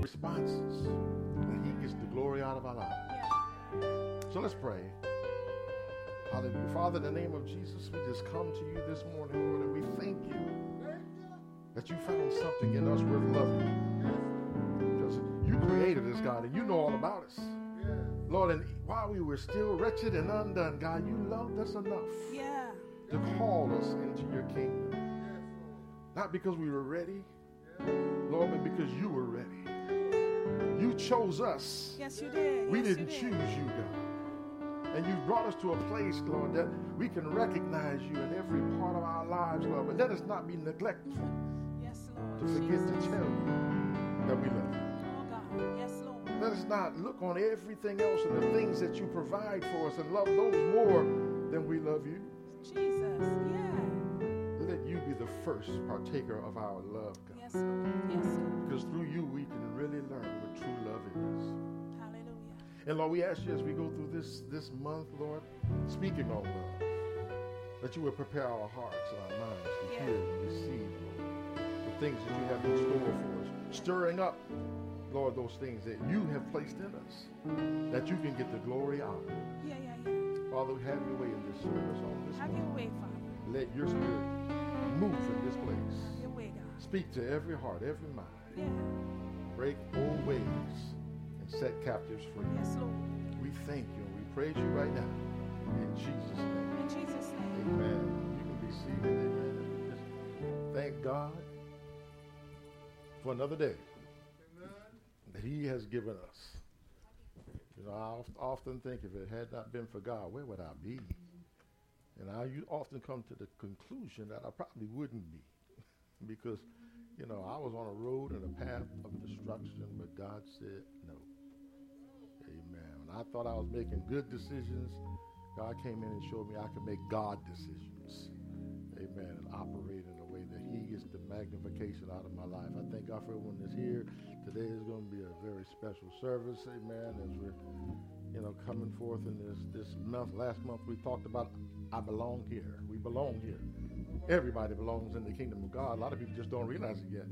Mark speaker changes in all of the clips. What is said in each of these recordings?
Speaker 1: Responses. And He gets the glory out of our lives. So let's pray. Hallelujah. Father, in the name of Jesus, we just come to you this morning, Lord, and we thank you that you found something in us worth loving. Because you created us, God, and you know all about us. Lord, and while we were still wretched and undone, God, you loved us enough
Speaker 2: Yeah.
Speaker 1: to call us into your kingdom. Not because we were ready, Lord, but because you were ready. You chose us.
Speaker 2: Yes, you did.
Speaker 1: We
Speaker 2: Yes,
Speaker 1: didn't
Speaker 2: you
Speaker 1: choose you, God. And you've brought us to a place, Lord, that we can recognize you in every part of our lives, Lord. But let us not be neglectful
Speaker 2: Yes, Lord.
Speaker 1: to forget to tell you that we love you. Let us not look on everything else and the things that you provide for us and love those more than we love you.
Speaker 2: Jesus. Yeah.
Speaker 1: Let you be the first partaker of our love, God.
Speaker 2: Yes, Lord. Yes, Lord.
Speaker 1: Because through you, we can really learn what true love is.
Speaker 2: Hallelujah.
Speaker 1: And Lord, we ask you as we go through this, this month, Lord, speaking on love, that you would prepare our hearts and our minds to
Speaker 2: Yeah.
Speaker 1: hear and receive, Lord, the things that you have in store for us. Stirring up, Lord, those things that you have placed in us, that you can get the glory out of.
Speaker 2: Yeah, yeah, yeah.
Speaker 1: Father, have your way in this service on this
Speaker 2: Have your way, Father.
Speaker 1: Let your spirit move in this place.
Speaker 2: Have your way, God.
Speaker 1: Speak to every heart, every mind.
Speaker 2: Yeah.
Speaker 1: Break old ways and set captives free.
Speaker 2: Yes, Lord.
Speaker 1: We thank you and we praise you right now. In Jesus' name.
Speaker 2: In Jesus' name.
Speaker 1: Amen. You can be seated. Amen. Thank God for another day He has given us. You know, I oft- often think if it had not been for God, where would I be? And I u- often come to the conclusion that I probably wouldn't be because, you know, I was on a road and a path of destruction, but God said no. Amen. When I thought I was making good decisions, God came in and showed me I could make God decisions. Amen. And operate in a way that He gets the magnification out of my life. I thank God for everyone that's here. Today is going to be a very special service. Eh, amen. As we're, you know, coming forth in this this month. Last month we talked about I belong here. We belong here. Everybody belongs in the kingdom of God. A lot of people just don't realize it yet.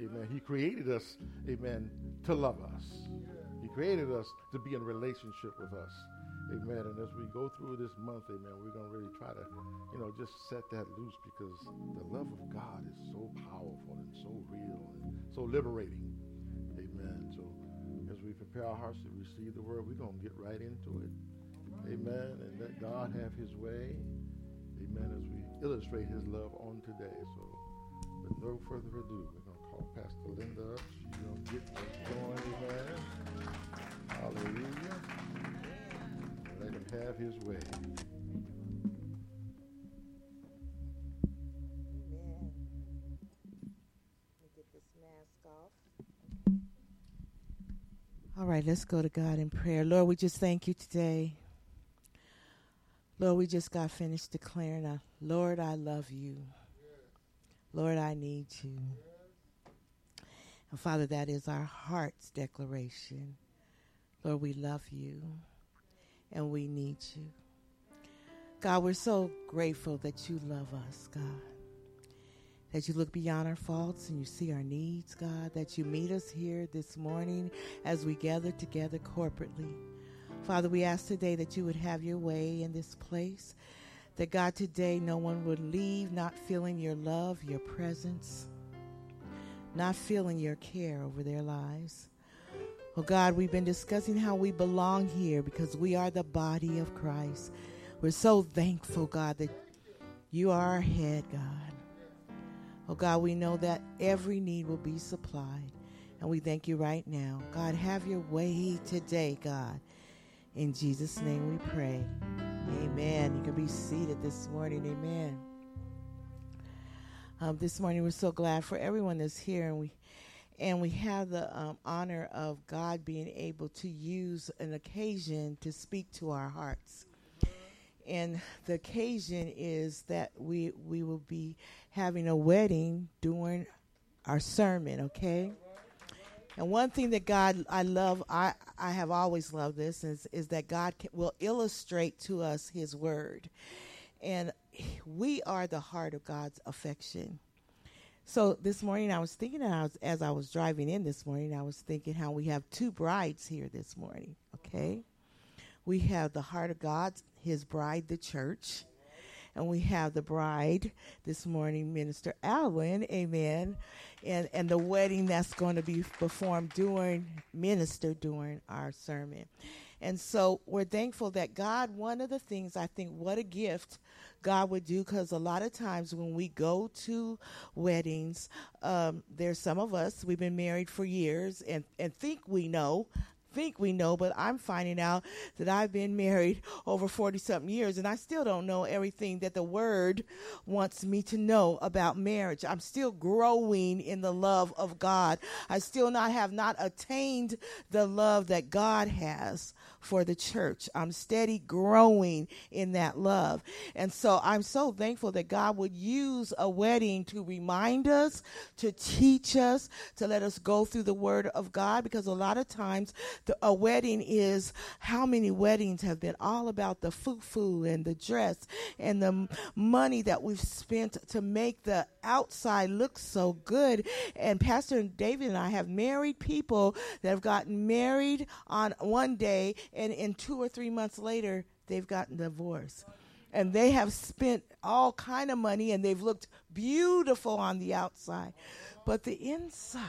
Speaker 1: Amen. He created us, amen, to love us. He created us to be in relationship with us. Amen. And as we go through this month, amen, we're going to really try to, you know, just set that loose because the love of God is so powerful and so real and so liberating. Prepare our hearts to receive the word, we're going to get right into it. Amen. And let God have his way. Amen. As we illustrate his love on today. So with no further ado, we're going to call Pastor Linda up. She's going to get us going. Amen. Hallelujah. Let him have his way.
Speaker 3: All right, let's go to God in prayer. Lord, we just thank you today. Lord, we just got finished declaring, Lord, I love you. Lord, I need you. And Father, that is our heart's declaration. Lord, we love you and we need you. God, we're so grateful that you love us, God. That you look beyond our faults and you see our needs, God. That you meet us here this morning as we gather together corporately. Father, we ask today that you would have your way in this place. That God, today no one would leave not feeling your love, your presence, not feeling your care over their lives. Oh God, we've been discussing how we belong here because we are the body of Christ. We're so thankful, God, that you are our head, God. Oh God, we know that every need will be supplied. And we thank you right now. God, have your way today, God. In Jesus' name we pray. Amen. You can be seated this morning. Amen. Um, this morning we're so glad for everyone that's here, and we and we have the um, honor of God being able to use an occasion to speak to our hearts. And the occasion is that we we will be having a wedding during our sermon. Okay. And one thing that God I love, I, I have always loved this, is, is that God can, will illustrate to us His Word. And we are the heart of God's affection. So this morning I was thinking, I was, as I was driving in this morning, I was thinking how we have two brides here this morning, okay? We have the heart of God, his bride, the church. And we have the bride this morning, Minister Alwyn, amen. And and the wedding that's going to be performed during minister during our sermon. And so we're thankful that God, one of the things I think, what a gift God would do, because a lot of times when we go to weddings, um, there's some of us, we've been married for years and, and think we know think we know, but I'm finding out that I've been married over 40 something years and I still don't know everything that the word wants me to know about marriage. I'm still growing in the love of God. I still not have not attained the love that God has for the church. I'm steady growing in that love. And so I'm so thankful that God would use a wedding to remind us, to teach us, to let us go through the word of God because a lot of times the, a wedding is how many weddings have been all about the foo-foo and the dress and the money that we've spent to make the outside look so good. And Pastor David and I have married people that have gotten married on one day and in two or three months later they've gotten divorced. And they have spent all kind of money and they've looked beautiful on the outside. But the inside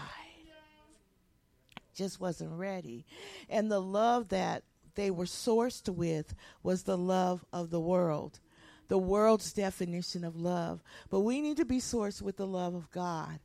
Speaker 3: just wasn't ready. And the love that they were sourced with was the love of the world. The world's definition of love. But we need to be sourced with the love of god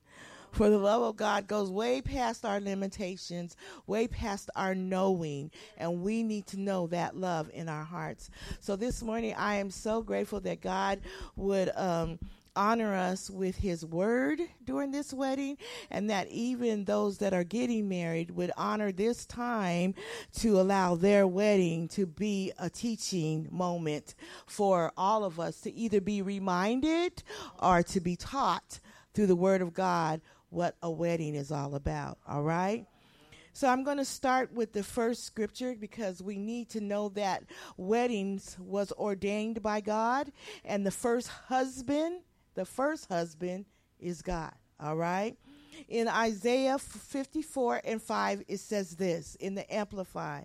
Speaker 3: for the love of God goes way past our limitations, way past our knowing, and we need to know that love in our hearts. So this morning, I am so grateful that God would. Um, honor us with his word during this wedding and that even those that are getting married would honor this time to allow their wedding to be a teaching moment for all of us to either be reminded or to be taught through the word of God what a wedding is all about. All right? So I'm going to start with the first scripture because we need to know that weddings was ordained by God and the first husband, the first husband is God. All right? In Isaiah 54 and 5 it says this in the amplify.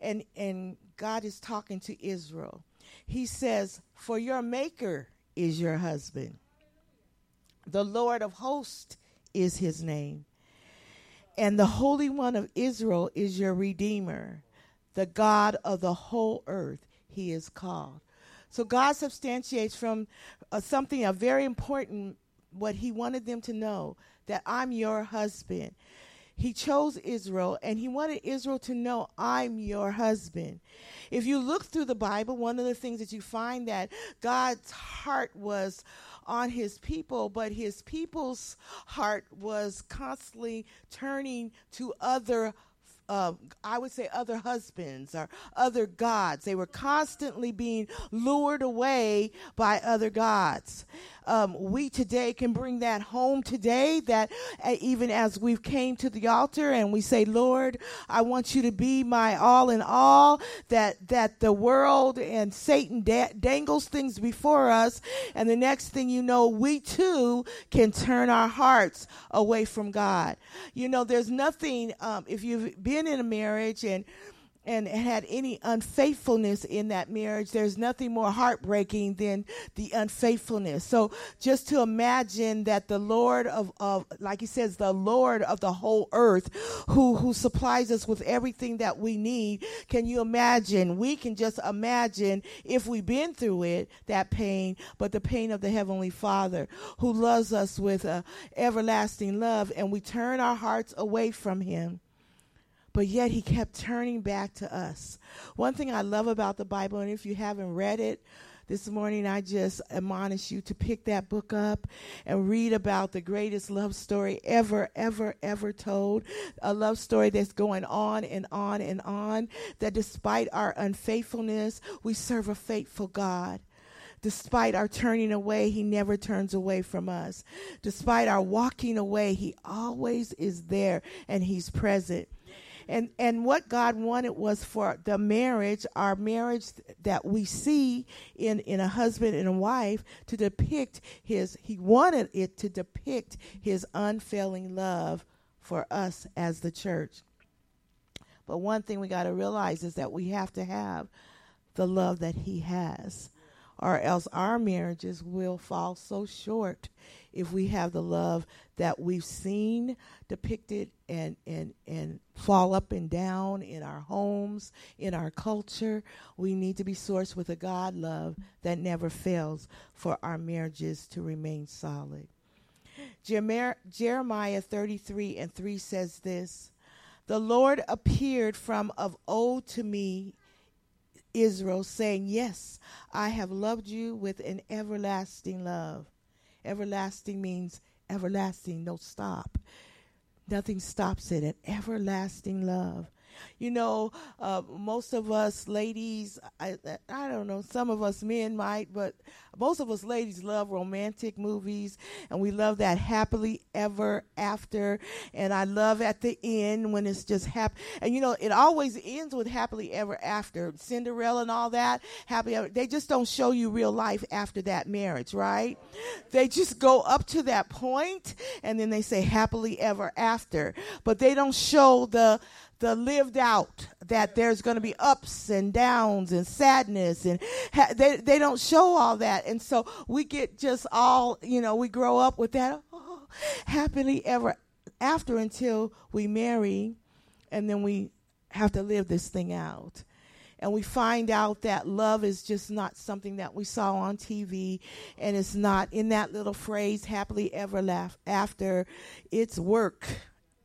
Speaker 3: And and God is talking to Israel. He says, "For your maker is your husband. The Lord of hosts is his name. And the Holy One of Israel is your Redeemer, the God of the whole earth, he is called. So God substantiates from uh, something a very important, what he wanted them to know that I'm your husband. He chose Israel and he wanted Israel to know I'm your husband. If you look through the Bible, one of the things that you find that God's heart was on his people, but his people's heart was constantly turning to other uh, I would say other husbands or other gods. They were constantly being lured away by other gods. Um, we today can bring that home today that uh, even as we've came to the altar and we say lord i want you to be my all in all that that the world and satan da- dangles things before us. And the next thing you know we too can turn our hearts away from god. You know there's nothing um, if you've in a marriage and and had any unfaithfulness in that marriage, there's nothing more heartbreaking than the unfaithfulness. So just to imagine that the Lord of, of like he says, the Lord of the whole earth who, who supplies us with everything that we need. Can you imagine? We can just imagine if we've been through it, that pain, but the pain of the Heavenly Father who loves us with a everlasting love and we turn our hearts away from him but yet he kept turning back to us. One thing I love about the Bible, and if you haven't read it, this morning I just admonish you to pick that book up and read about the greatest love story ever, ever, ever told. A love story that's going on and on and on. That despite our unfaithfulness, we serve a faithful God. Despite our turning away, He never turns away from us. Despite our walking away, He always is there and He's present and and what God wanted was for the marriage, our marriage that we see in in a husband and a wife, to depict His. He wanted it to depict His unfailing love for us as the church. But one thing we got to realize is that we have to have the love that He has, or else our marriages will fall so short if we have the love that we've seen depicted and, and, and fall up and down in our homes, in our culture. We need to be sourced with a God love that never fails for our marriages to remain solid. Jeremiah 33 and 3 says this The Lord appeared from of old to me, Israel, saying, Yes, I have loved you with an everlasting love. Everlasting means everlasting, no stop. Nothing stops it. An everlasting love. You know, uh, most of us ladies, I, I don't know, some of us men might, but most of us ladies love romantic movies and we love that happily ever after. And I love at the end when it's just happy. And you know, it always ends with happily ever after. Cinderella and all that, happy ever. They just don't show you real life after that marriage, right? They just go up to that point and then they say happily ever after. But they don't show the the lived out that there's going to be ups and downs and sadness and ha- they they don't show all that. And so we get just all you know we grow up with that oh, happily ever after until we marry and then we have to live this thing out. And we find out that love is just not something that we saw on TV and it's not in that little phrase happily ever after. It's work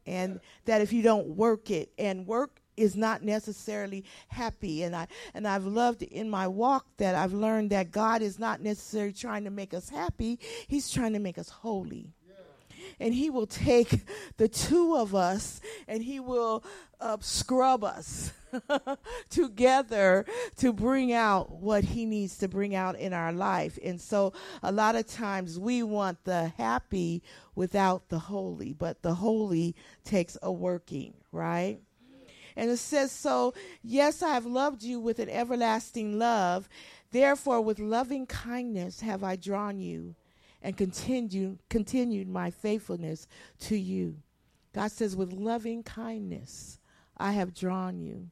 Speaker 3: and that if you don't work it and work is not necessarily happy. And i and i've loved in my walk that i've learned that god is not necessarily trying to make us happy. He's trying to make us holy and he will take the two of us and he will uh, scrub us together to bring out what he needs to bring out in our life. And so a lot of times we want the happy without the holy, but the holy takes a working, right? And it says, So, yes, I have loved you with an everlasting love. Therefore, with loving kindness have I drawn you and continue, continued my faithfulness to you. God says, With loving kindness I have drawn you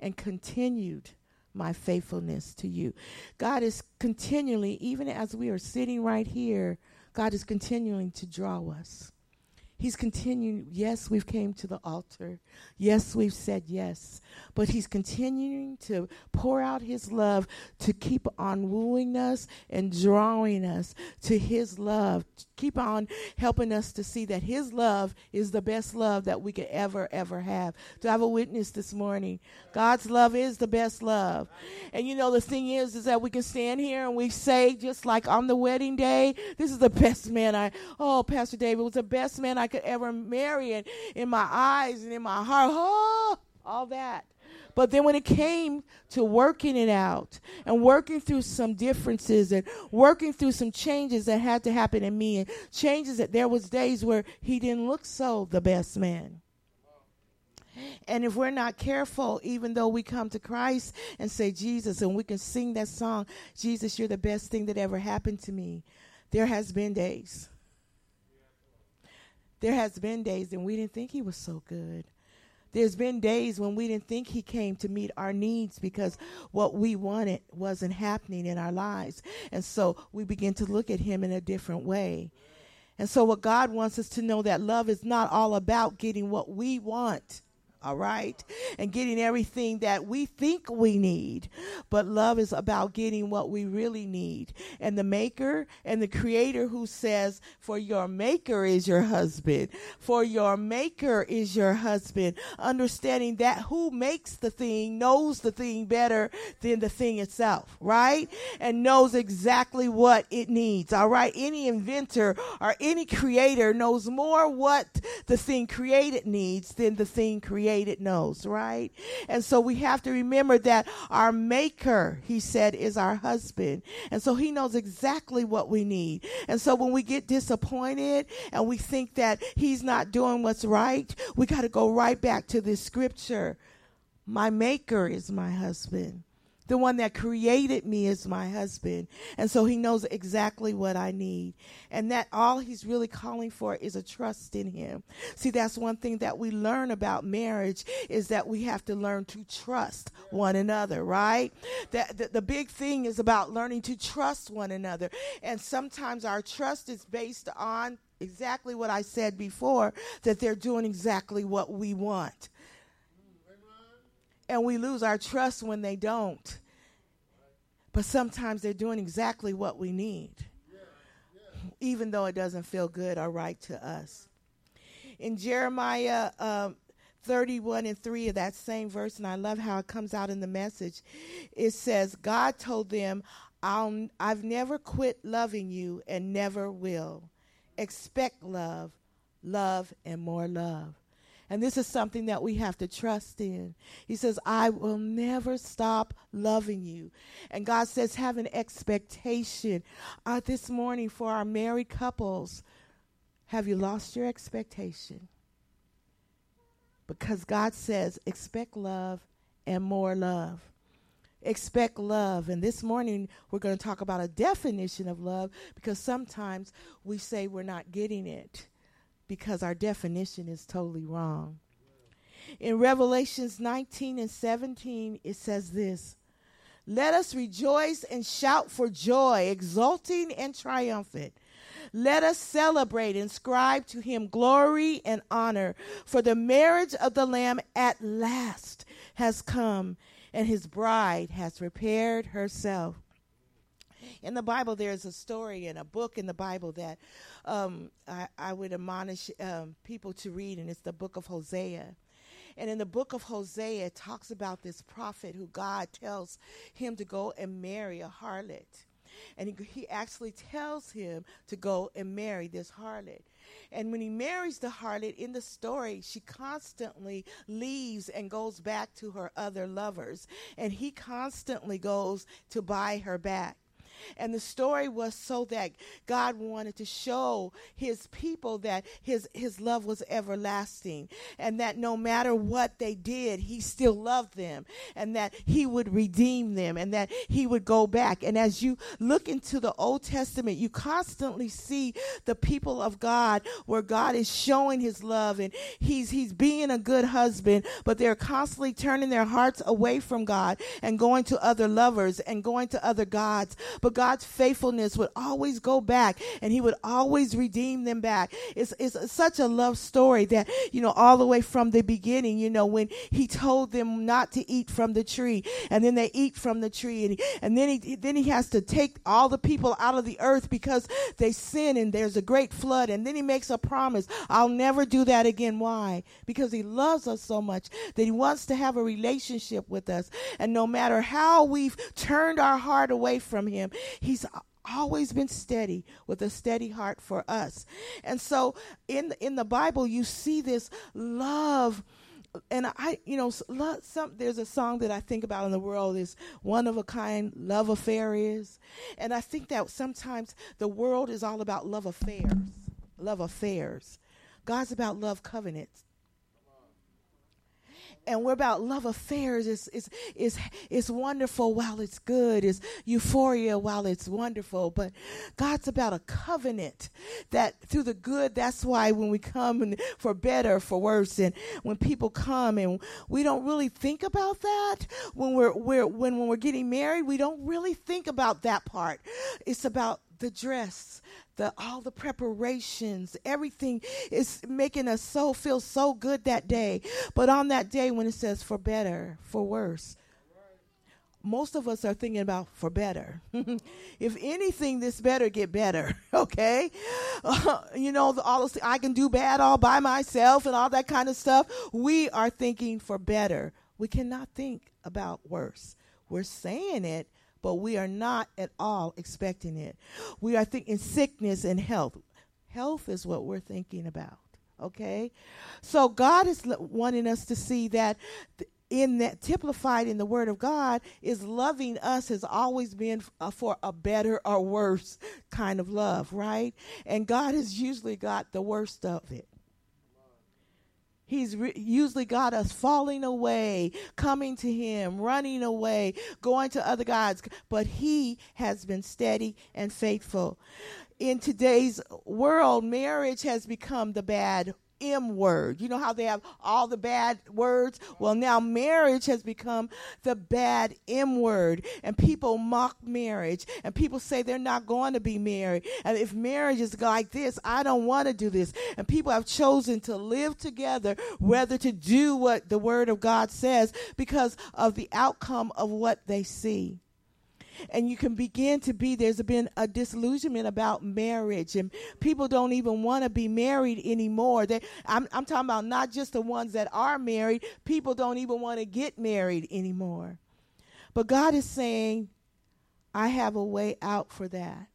Speaker 3: and continued my faithfulness to you. God is continually, even as we are sitting right here, God is continuing to draw us. He's continuing. Yes, we've came to the altar. Yes, we've said yes. But he's continuing to pour out his love to keep on wooing us and drawing us to his love. Keep on helping us to see that his love is the best love that we could ever, ever have. To have a witness this morning. God's love is the best love. And you know, the thing is, is that we can stand here and we say, just like on the wedding day, this is the best man I, oh, Pastor David was the best man I could ever marry. And in my eyes and in my heart, oh, all that. But then when it came to working it out and working through some differences and working through some changes that had to happen in me and changes that there was days where he didn't look so the best man. And if we're not careful, even though we come to Christ and say, Jesus, and we can sing that song, Jesus, you're the best thing that ever happened to me, there has been days. There has been days, and we didn't think he was so good. There's been days when we didn't think he came to meet our needs because what we wanted wasn't happening in our lives. And so we begin to look at him in a different way. And so what God wants us to know that love is not all about getting what we want all right? And getting everything that we think we need. But love is about getting what we really need. And the maker and the creator who says, For your maker is your husband, for your maker is your husband, understanding that who makes the thing knows the thing better than the thing itself, right? And knows exactly what it needs, all right? Any inventor or any creator knows more what the thing created needs than the thing created created knows, right? And so we have to remember that our maker, he said, is our husband. And so he knows exactly what we need. And so when we get disappointed and we think that he's not doing what's right, we got to go right back to this scripture. My maker is my husband. The one that created me is my husband. And so he knows exactly what I need. And that all he's really calling for is a trust in him. See, that's one thing that we learn about marriage is that we have to learn to trust one another, right? That the, the big thing is about learning to trust one another. And sometimes our trust is based on exactly what I said before that they're doing exactly what we want. And we lose our trust when they don't. But sometimes they're doing exactly what we need, even though it doesn't feel good or right to us. In Jeremiah um, 31 and 3 of that same verse, and I love how it comes out in the message, it says, God told them, I'll, I've never quit loving you and never will. Expect love, love, and more love. And this is something that we have to trust in. He says, I will never stop loving you. And God says, have an expectation. Uh, this morning, for our married couples, have you lost your expectation? Because God says, expect love and more love. Expect love. And this morning, we're going to talk about a definition of love because sometimes we say we're not getting it because our definition is totally wrong. In Revelations 19 and 17, it says this Let us rejoice and shout for joy, exulting and triumphant. Let us celebrate and ascribe to him glory and honor, for the marriage of the Lamb at last has come, and his bride has prepared herself. In the Bible, there's a story in a book in the Bible that um, I, I, would admonish um, people to read, and it's the book of Hosea. And in the book of Hosea, it talks about this prophet who God tells him to go and marry a harlot. And he, he actually tells him to go and marry this harlot. And when he marries the harlot in the story, she constantly leaves and goes back to her other lovers. And he constantly goes to buy her back. And the story was so that God wanted to show his people that his, his love was everlasting and that no matter what they did, he still loved them and that he would redeem them and that he would go back. And as you look into the Old Testament, you constantly see the people of God where God is showing his love and he's, he's being a good husband, but they're constantly turning their hearts away from God and going to other lovers and going to other gods. But God's faithfulness would always go back and he would always redeem them back. It's, it's such a love story that, you know, all the way from the beginning, you know, when he told them not to eat from the tree and then they eat from the tree and, and then he, then he has to take all the people out of the earth because they sin and there's a great flood. And then he makes a promise. I'll never do that again. Why? Because he loves us so much that he wants to have a relationship with us. And no matter how we've turned our heart away from him, He's always been steady with a steady heart for us. And so in in the Bible you see this love and I, you know, some there's a song that I think about in the world is one of a kind love affair is, and I think that sometimes the world is all about love affairs, love affairs. God's about love covenants and we're about love affairs. It's, it's, it's, it's wonderful while it's good. It's euphoria while it's wonderful. But God's about a covenant that through the good, that's why when we come for better, for worse, and when people come and we don't really think about that when we're, we're when, when we're getting married, we don't really think about that part. It's about the dress, the all the preparations, everything is making us so feel so good that day. But on that day when it says for better, for worse, most of us are thinking about for better. if anything, this better get better. Okay, uh, you know all this, I can do bad all by myself and all that kind of stuff. We are thinking for better. We cannot think about worse. We're saying it, but we are not at all expecting it. We are thinking sickness and health. Health is what we're thinking about. Okay? So God is wanting us to see that in that typified in the word of God is loving us has always been uh, for a better or worse kind of love, right? And God has usually got the worst of it. He's re- usually got us falling away, coming to Him, running away, going to other gods, but He has been steady and faithful. In today's world, marriage has become the bad M word. You know how they have all the bad words? Well, now marriage has become the bad M word, and people mock marriage, and people say they're not going to be married. And if marriage is like this, I don't want to do this. And people have chosen to live together rather to do what the word of God says because of the outcome of what they see and you can begin to be there's been a disillusionment about marriage and people don't even want to be married anymore they, I'm, I'm talking about not just the ones that are married people don't even want to get married anymore but god is saying i have a way out for that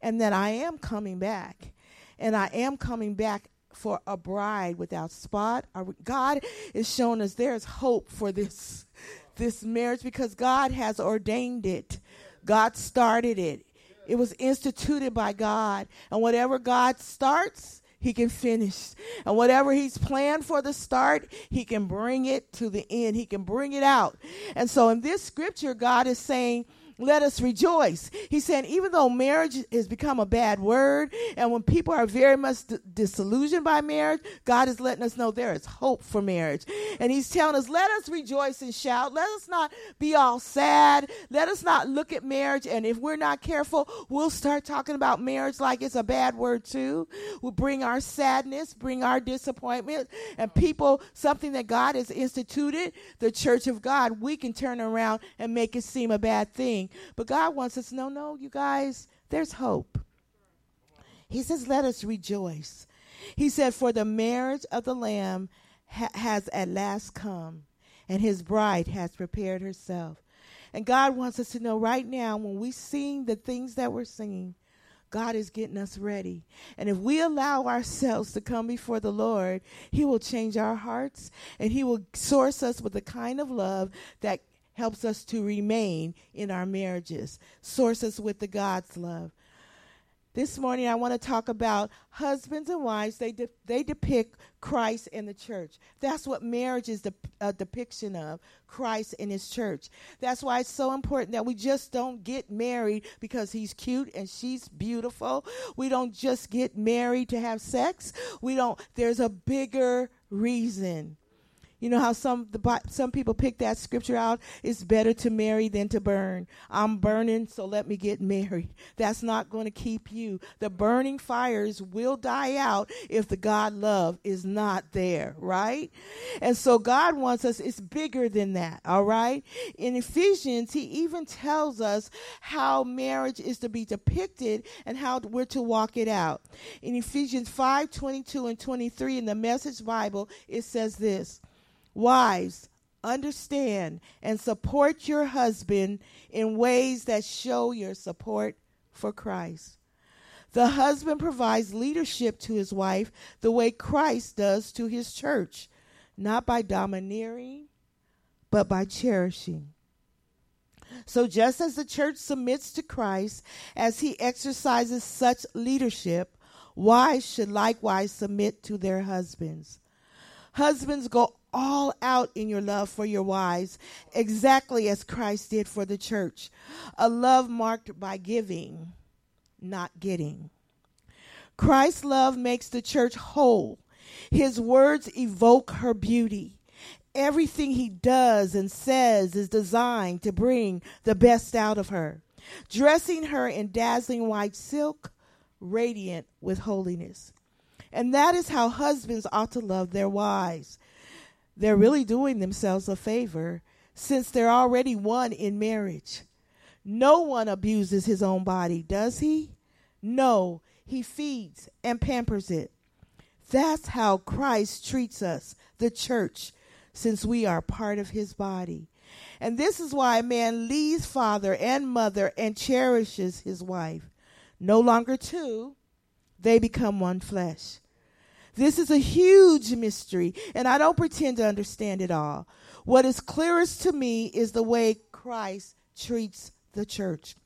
Speaker 3: and that i am coming back and i am coming back for a bride without spot. God is showing us there's hope for this this marriage because God has ordained it. God started it. It was instituted by God. And whatever God starts, he can finish. And whatever he's planned for the start, he can bring it to the end. He can bring it out. And so in this scripture, God is saying, let us rejoice. He said, even though marriage has become a bad word, and when people are very much d- disillusioned by marriage, God is letting us know there is hope for marriage. And He's telling us, let us rejoice and shout. Let us not be all sad. Let us not look at marriage, and if we're not careful, we'll start talking about marriage like it's a bad word too. We'll bring our sadness, bring our disappointment, and people, something that God has instituted, the church of God, we can turn around and make it seem a bad thing. But God wants us to know, no, you guys, there's hope. He says, let us rejoice. He said, for the marriage of the Lamb ha- has at last come, and his bride has prepared herself. And God wants us to know right now, when we sing the things that we're singing, God is getting us ready. And if we allow ourselves to come before the Lord, He will change our hearts and He will source us with the kind of love that helps us to remain in our marriages, source us with the God's love. This morning, I want to talk about husbands and wives. They de- they depict Christ in the church. That's what marriage is de- a depiction of Christ in His church. That's why it's so important that we just don't get married because he's cute and she's beautiful. We don't just get married to have sex. We don't. There's a bigger reason. You know how some the some people pick that scripture out. It's better to marry than to burn. I'm burning, so let me get married. That's not going to keep you. The burning fires will die out if the God love is not there, right? And so God wants us. It's bigger than that. All right. In Ephesians, He even tells us how marriage is to be depicted and how we're to walk it out. In Ephesians 5, 22 and 23 in the Message Bible, it says this. Wives, understand and support your husband in ways that show your support for Christ. The husband provides leadership to his wife the way Christ does to his church, not by domineering, but by cherishing. So, just as the church submits to Christ as he exercises such leadership, wives should likewise submit to their husbands. Husbands, go all out in your love for your wives, exactly as Christ did for the church. A love marked by giving, not getting. Christ's love makes the church whole. His words evoke her beauty. Everything he does and says is designed to bring the best out of her, dressing her in dazzling white silk, radiant with holiness. And that is how husbands ought to love their wives they're really doing themselves a favor since they're already one in marriage. No one abuses his own body, does he? No, he feeds and pampers it. That's how Christ treats us, the church, since we are part of his body. And this is why a man leaves father and mother and cherishes his wife. No longer two, they become one flesh. This is a huge mystery, and I don't pretend to understand it all. What is clearest to me is the way Christ treats the church.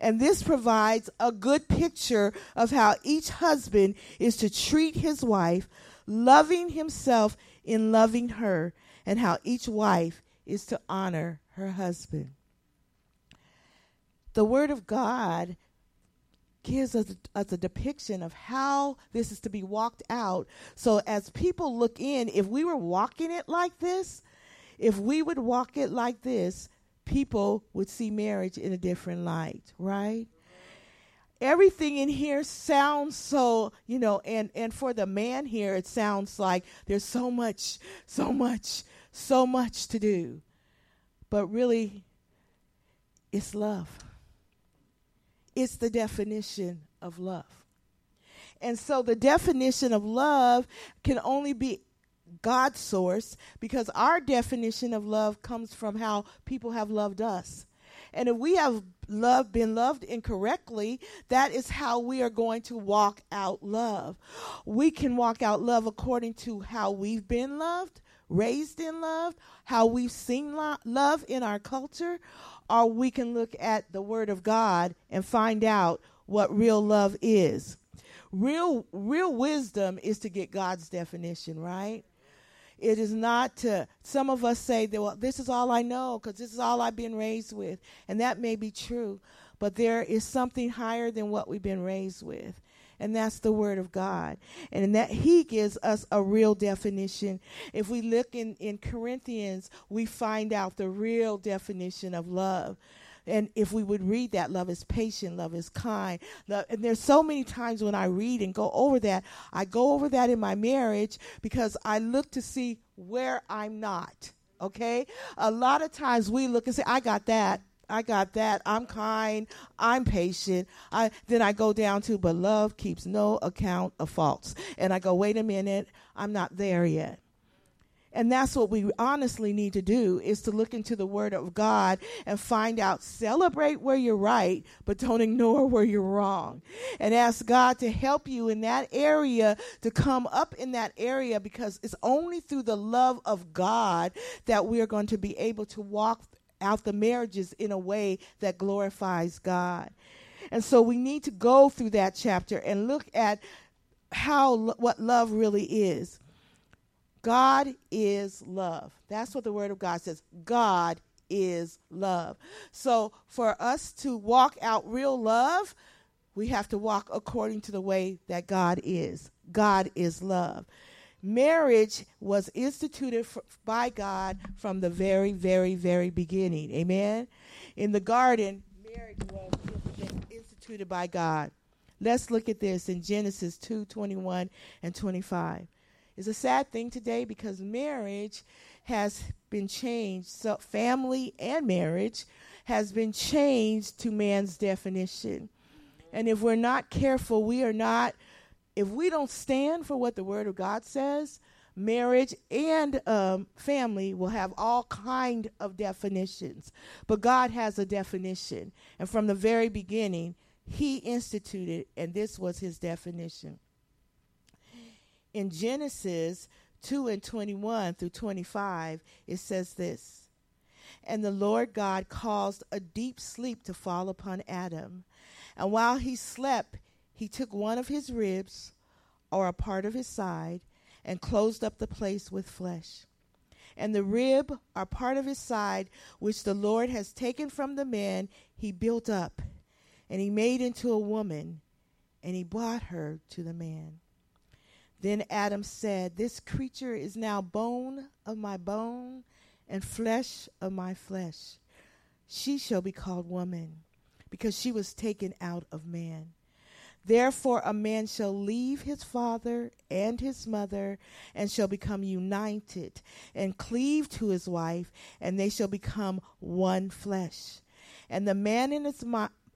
Speaker 3: And this provides a good picture of how each husband is to treat his wife loving himself in loving her, and how each wife is to honor her husband. The Word of God gives us, us a depiction of how this is to be walked out. So, as people look in, if we were walking it like this, if we would walk it like this, people would see marriage in a different light, right? Everything in here sounds so, you know, and and for the man here it sounds like there's so much, so much, so much to do. But really it's love. It's the definition of love. And so the definition of love can only be God's source because our definition of love comes from how people have loved us. And if we have love been loved incorrectly, that is how we are going to walk out love. We can walk out love according to how we've been loved, raised in love, how we've seen lo- love in our culture, or we can look at the word of God and find out what real love is. Real real wisdom is to get God's definition, right? It is not to, some of us say that, well, this is all I know because this is all I've been raised with. And that may be true. But there is something higher than what we've been raised with. And that's the word of God. And that he gives us a real definition. If we look in, in Corinthians, we find out the real definition of love. And if we would read that, love is patient, love is kind. Love, and there's so many times when I read and go over that, I go over that in my marriage because I look to see where I'm not. Okay? A lot of times we look and say, I got that. I got that. I'm kind. I'm patient. I then I go down to but love keeps no account of faults. And I go, wait a minute, I'm not there yet. And that's what we honestly need to do is to look into the word of God and find out celebrate where you're right, but don't ignore where you're wrong. And ask God to help you in that area to come up in that area because it's only through the love of God that we are going to be able to walk out the marriages in a way that glorifies God. And so we need to go through that chapter and look at how what love really is. God is love. That's what the Word of God says. God is love. So for us to walk out real love, we have to walk according to the way that God is. God is love. Marriage was instituted by God from the very, very, very beginning. Amen. In the garden, marriage was instituted by God. Let's look at this in Genesis 2 21 and 25 It's a sad thing today because marriage has been changed. So, family and marriage has been changed to man's definition. And if we're not careful, we are not, if we don't stand for what the Word of God says, marriage and um, family will have all kind of definitions. But god has a definition. And from the very beginning he instituted and this was his definition. In Genesis 2 and 21 through 25, it says this And the Lord God caused a deep sleep to fall upon Adam. And while he slept, he took one of his ribs, or a part of his side, and closed up the place with flesh. And the rib, or part of his side, which the Lord has taken from the man, he built up, and he made into a woman, and he brought her to the man. Then Adam said, This creature is now bone of my bone and flesh of my flesh. She shall be called woman, because she was taken out of man. Therefore, a man shall leave his father and his mother, and shall become united, and cleave to his wife, and they shall become one flesh. And the man and his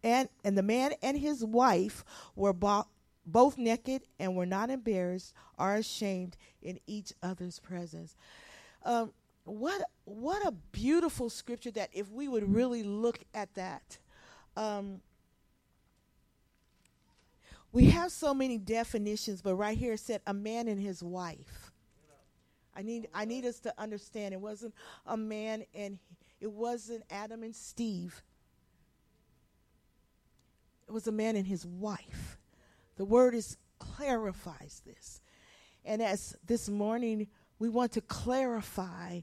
Speaker 3: and, and the man and his wife were both naked and were not embarrassed or ashamed in each other's presence. Um, what what a beautiful scripture that if we would really look at that. Um, we have so many definitions, but right here it said a man and his wife. I need I need us to understand it wasn't a man and it wasn't Adam and Steve. It was a man and his wife. The word is clarifies this. And as this morning, we want to clarify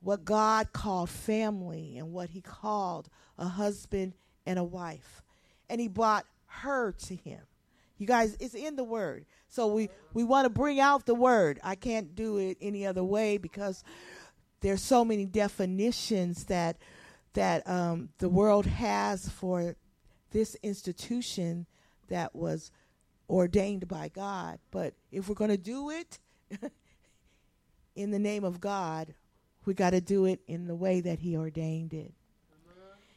Speaker 3: what God called family and what He called a husband and a wife. And He brought her to Him. You guys, it's in the Word. So we, we want to bring out the Word. I can't do it any other way because there's so many definitions that that um, the world has for this institution that was ordained by God. But if we're going to do it in the name of God, we got to do it in the way that He ordained it.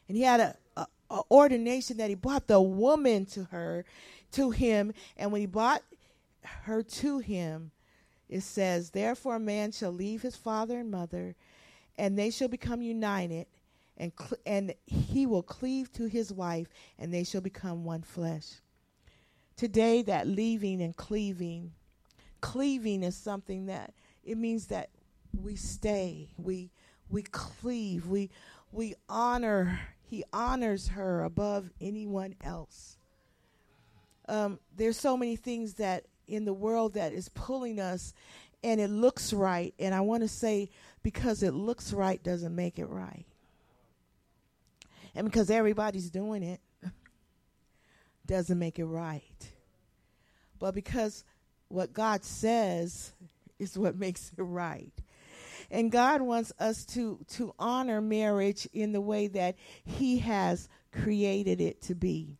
Speaker 3: And He had a, a, a, ordination that He brought the woman to her, to Him, and when He brought her to Him, it says, "Therefore, a man shall leave his father and mother, and they shall become united." And, cl- and he will cleave to his wife, and they shall become one flesh. Today, that leaving and cleaving, cleaving is something that it means that we stay, we we cleave, we we honor. He honors her above anyone else. Um, there's so many things that in the world that is pulling us, and it looks right. And I want to say because it looks right doesn't make it right, and because everybody's doing it doesn't make it right. But because what God says is what makes it right. And God wants us to to honor marriage in the way that he has created it to be.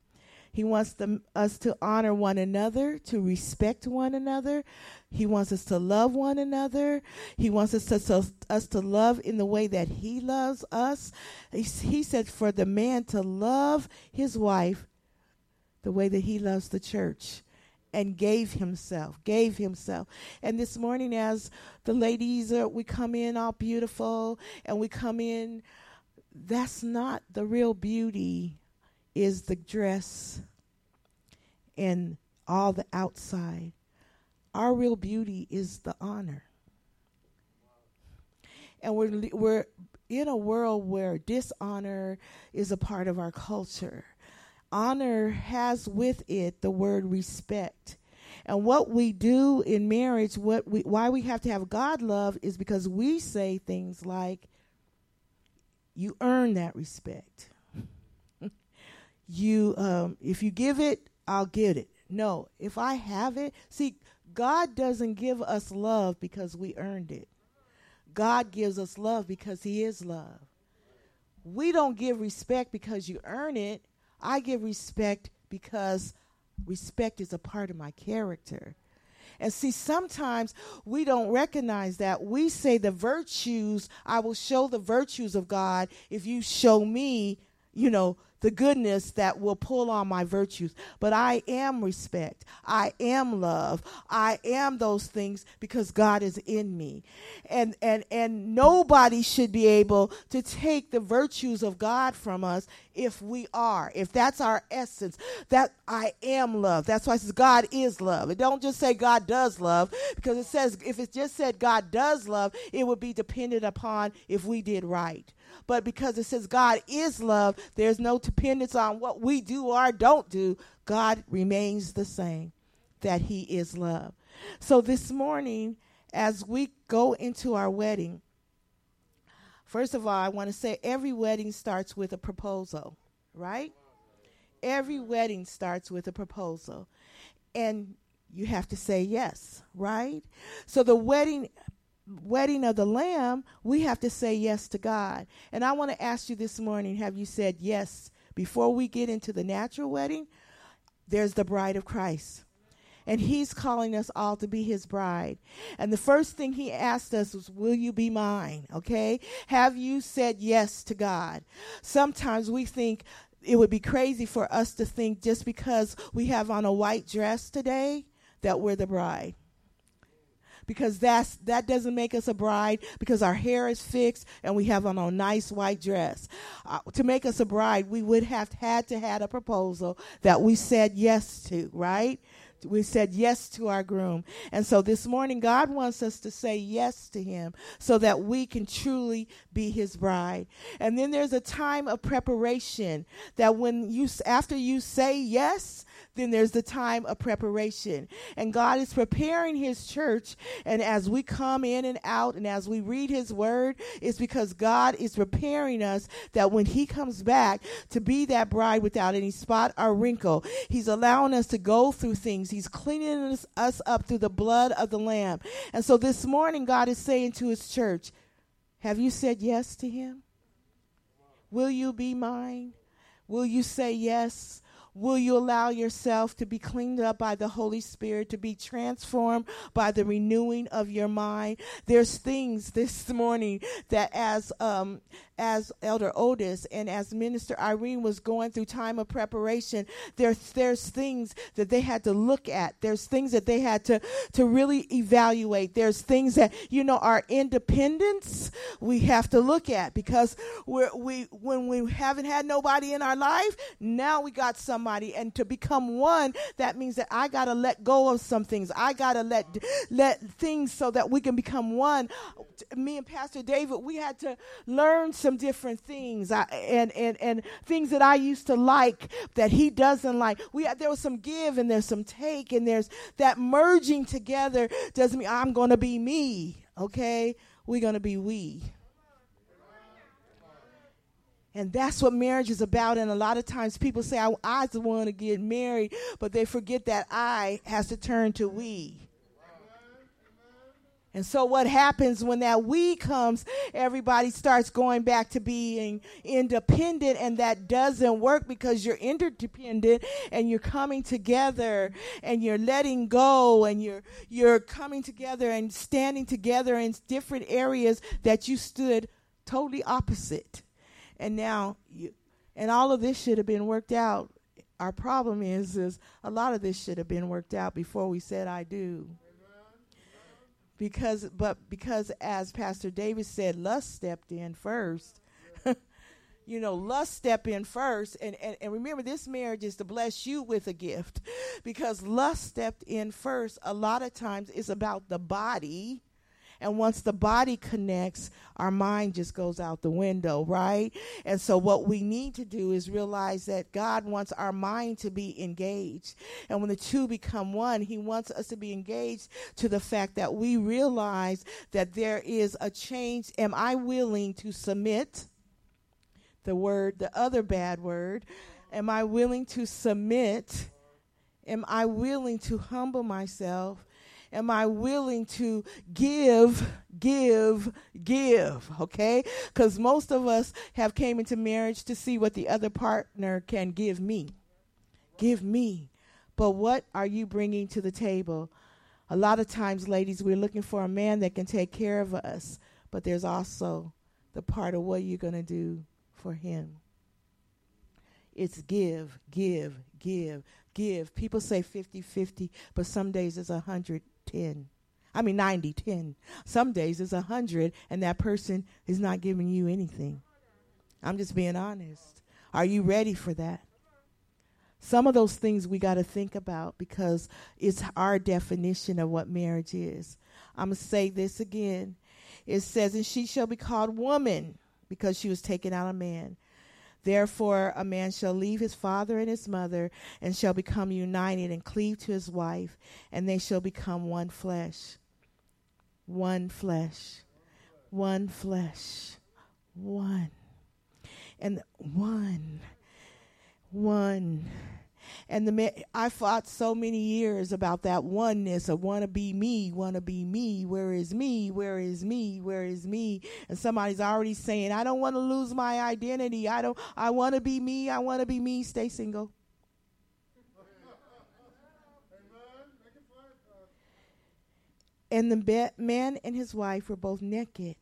Speaker 3: He wants us to honor one another, to respect one another. He wants us to love one another. He wants us to, so, us to love in the way that He loves us. He, he said for the man to love his wife the way that He loves the church and gave himself, gave himself. And this morning, as the ladies are, we come in all beautiful and we come in, that's not the real beauty, is the dress and all the outside. Our real beauty is the honor. And we're, we're in a world where dishonor is a part of our culture honor has with it the word respect. And what we do in marriage, what we why we have to have God love is because we say things like you earn that respect. You um, if you give it, I'll get it. No, if I have it, see God doesn't give us love because we earned it. God gives us love because he is love. We don't give respect because you earn it. I give respect because respect is a part of my character. And see, sometimes we don't recognize that. We say the virtues, I will show the virtues of God if you show me, you know, the goodness that will pull on my virtues. But I am respect. I am love. I am those things because God is in me. And and and nobody should be able to take the virtues of God from us if we are. If that's our essence. That I am love. That's why it says God is love. It don't just say God does love because it says if it just said God does love, it would be dependent upon if we did right. But because it says God is love, there's no dependence on what we do or don't do. God remains the same, that He is love. So this morning, as we go into our wedding, first of all, I want to say every wedding starts with a proposal, right? Every wedding starts with a proposal. And you have to say yes, right? So the wedding wedding of the lamb, we have to say yes to God. And I want to ask you this morning, have you said yes before we get into the natural wedding? There's the bride of Christ. And he's calling us all to be his bride. And the first thing he asked us was, Will you be mine? Okay? Have you said yes to God? Sometimes we think it would be crazy for us to think just because we have on a white dress today that we're the bride because that's that doesn't make us a bride because our hair is fixed and we have on a nice white dress. Uh, to make us a bride, we would have had to had a proposal that we said yes to, right? we said yes to our groom. And so this morning, God wants us to say yes to him so that we can truly be his bride. And then there's a time of preparation that when you, after you say yes, then there's the time of preparation. And God is preparing his church. And as we come in and out and as we read his word, it's because God is preparing us that when he comes back to be that bride without any spot or wrinkle, he's allowing us to go through things. He's cleaning us, us up through the blood of the Lamb. And so this morning, God is saying to his church, Have you said yes to him? Will you be mine? Will you say yes? Will you allow yourself to be cleaned up by the Holy Spirit, to be transformed by the renewing of your mind? There's things this morning that as um, as Elder Otis and as Minister Irene was going through time of preparation, there's there's things that they had to look at. There's things that they had to to really evaluate. There's things that you know our independence we have to look at because we're, we when we haven't had nobody in our life, now we got somebody, and to become one, that means that I gotta let go of some things. I gotta let let things so that we can become one. Me and Pastor David, we had to learn. Some different things I, and, and, and things that I used to like that he doesn't like. We there was some give and there's some take and there's that merging together doesn't mean I'm going to be me. Okay, we're going to be we. And that's what marriage is about. And a lot of times people say, I, I want to get married, but they forget that I has to turn to we. And so, what happens when that we comes, everybody starts going back to being independent, and that doesn't work because you're interdependent and you're coming together and you're letting go and you're you're coming together and standing together in different areas that you stood totally opposite. And now you and all of this should have been worked out. Our problem is is a lot of this should have been worked out before we said I do. Because but because as pastor david said lust stepped in first. You know lust step in first. And, and and remember this marriage is to bless you with a gift. Because lust stepped in first a lot of times it's about the body and once the body connects, our mind just goes out the window, right? And so, what we need to do is realize that God wants our mind to be engaged. And when the two become one, He wants us to be engaged to the fact that we realize that there is a change. Am I willing to submit? The word, the other bad word. Am I willing to submit? Am I willing to humble myself? Am I willing to give, give, give? Okay? Because most of us have came into marriage to see what the other partner can give me. Give me. But what are you bringing to the table? A lot of times, ladies, we're looking for a man that can take care of us, but there's also the part of what you're going to do for him. It's give, give, give, give. People say 50 50, but some days it's 100 10. I mean 90, 10. Some days it's 100 and that person is not giving you anything. I'm just being honest. Are you ready for that? Some of those things we got to think about because it's our definition of what marriage is. I'm going to say this again. It says, And she shall be called woman because she was taken out of man. Therefore, a man shall leave his father and his mother and shall become united and cleave to his wife, and they shall become one flesh. One flesh. One flesh. One. And one. One. And the I fought so many years about that oneness of want to be me, want to be me. Where is me? Where is me? Where is me? And somebody's already saying, I don't want to lose my identity. I don't. I want to be me. I want to be me. Stay single. And the man and his wife were both naked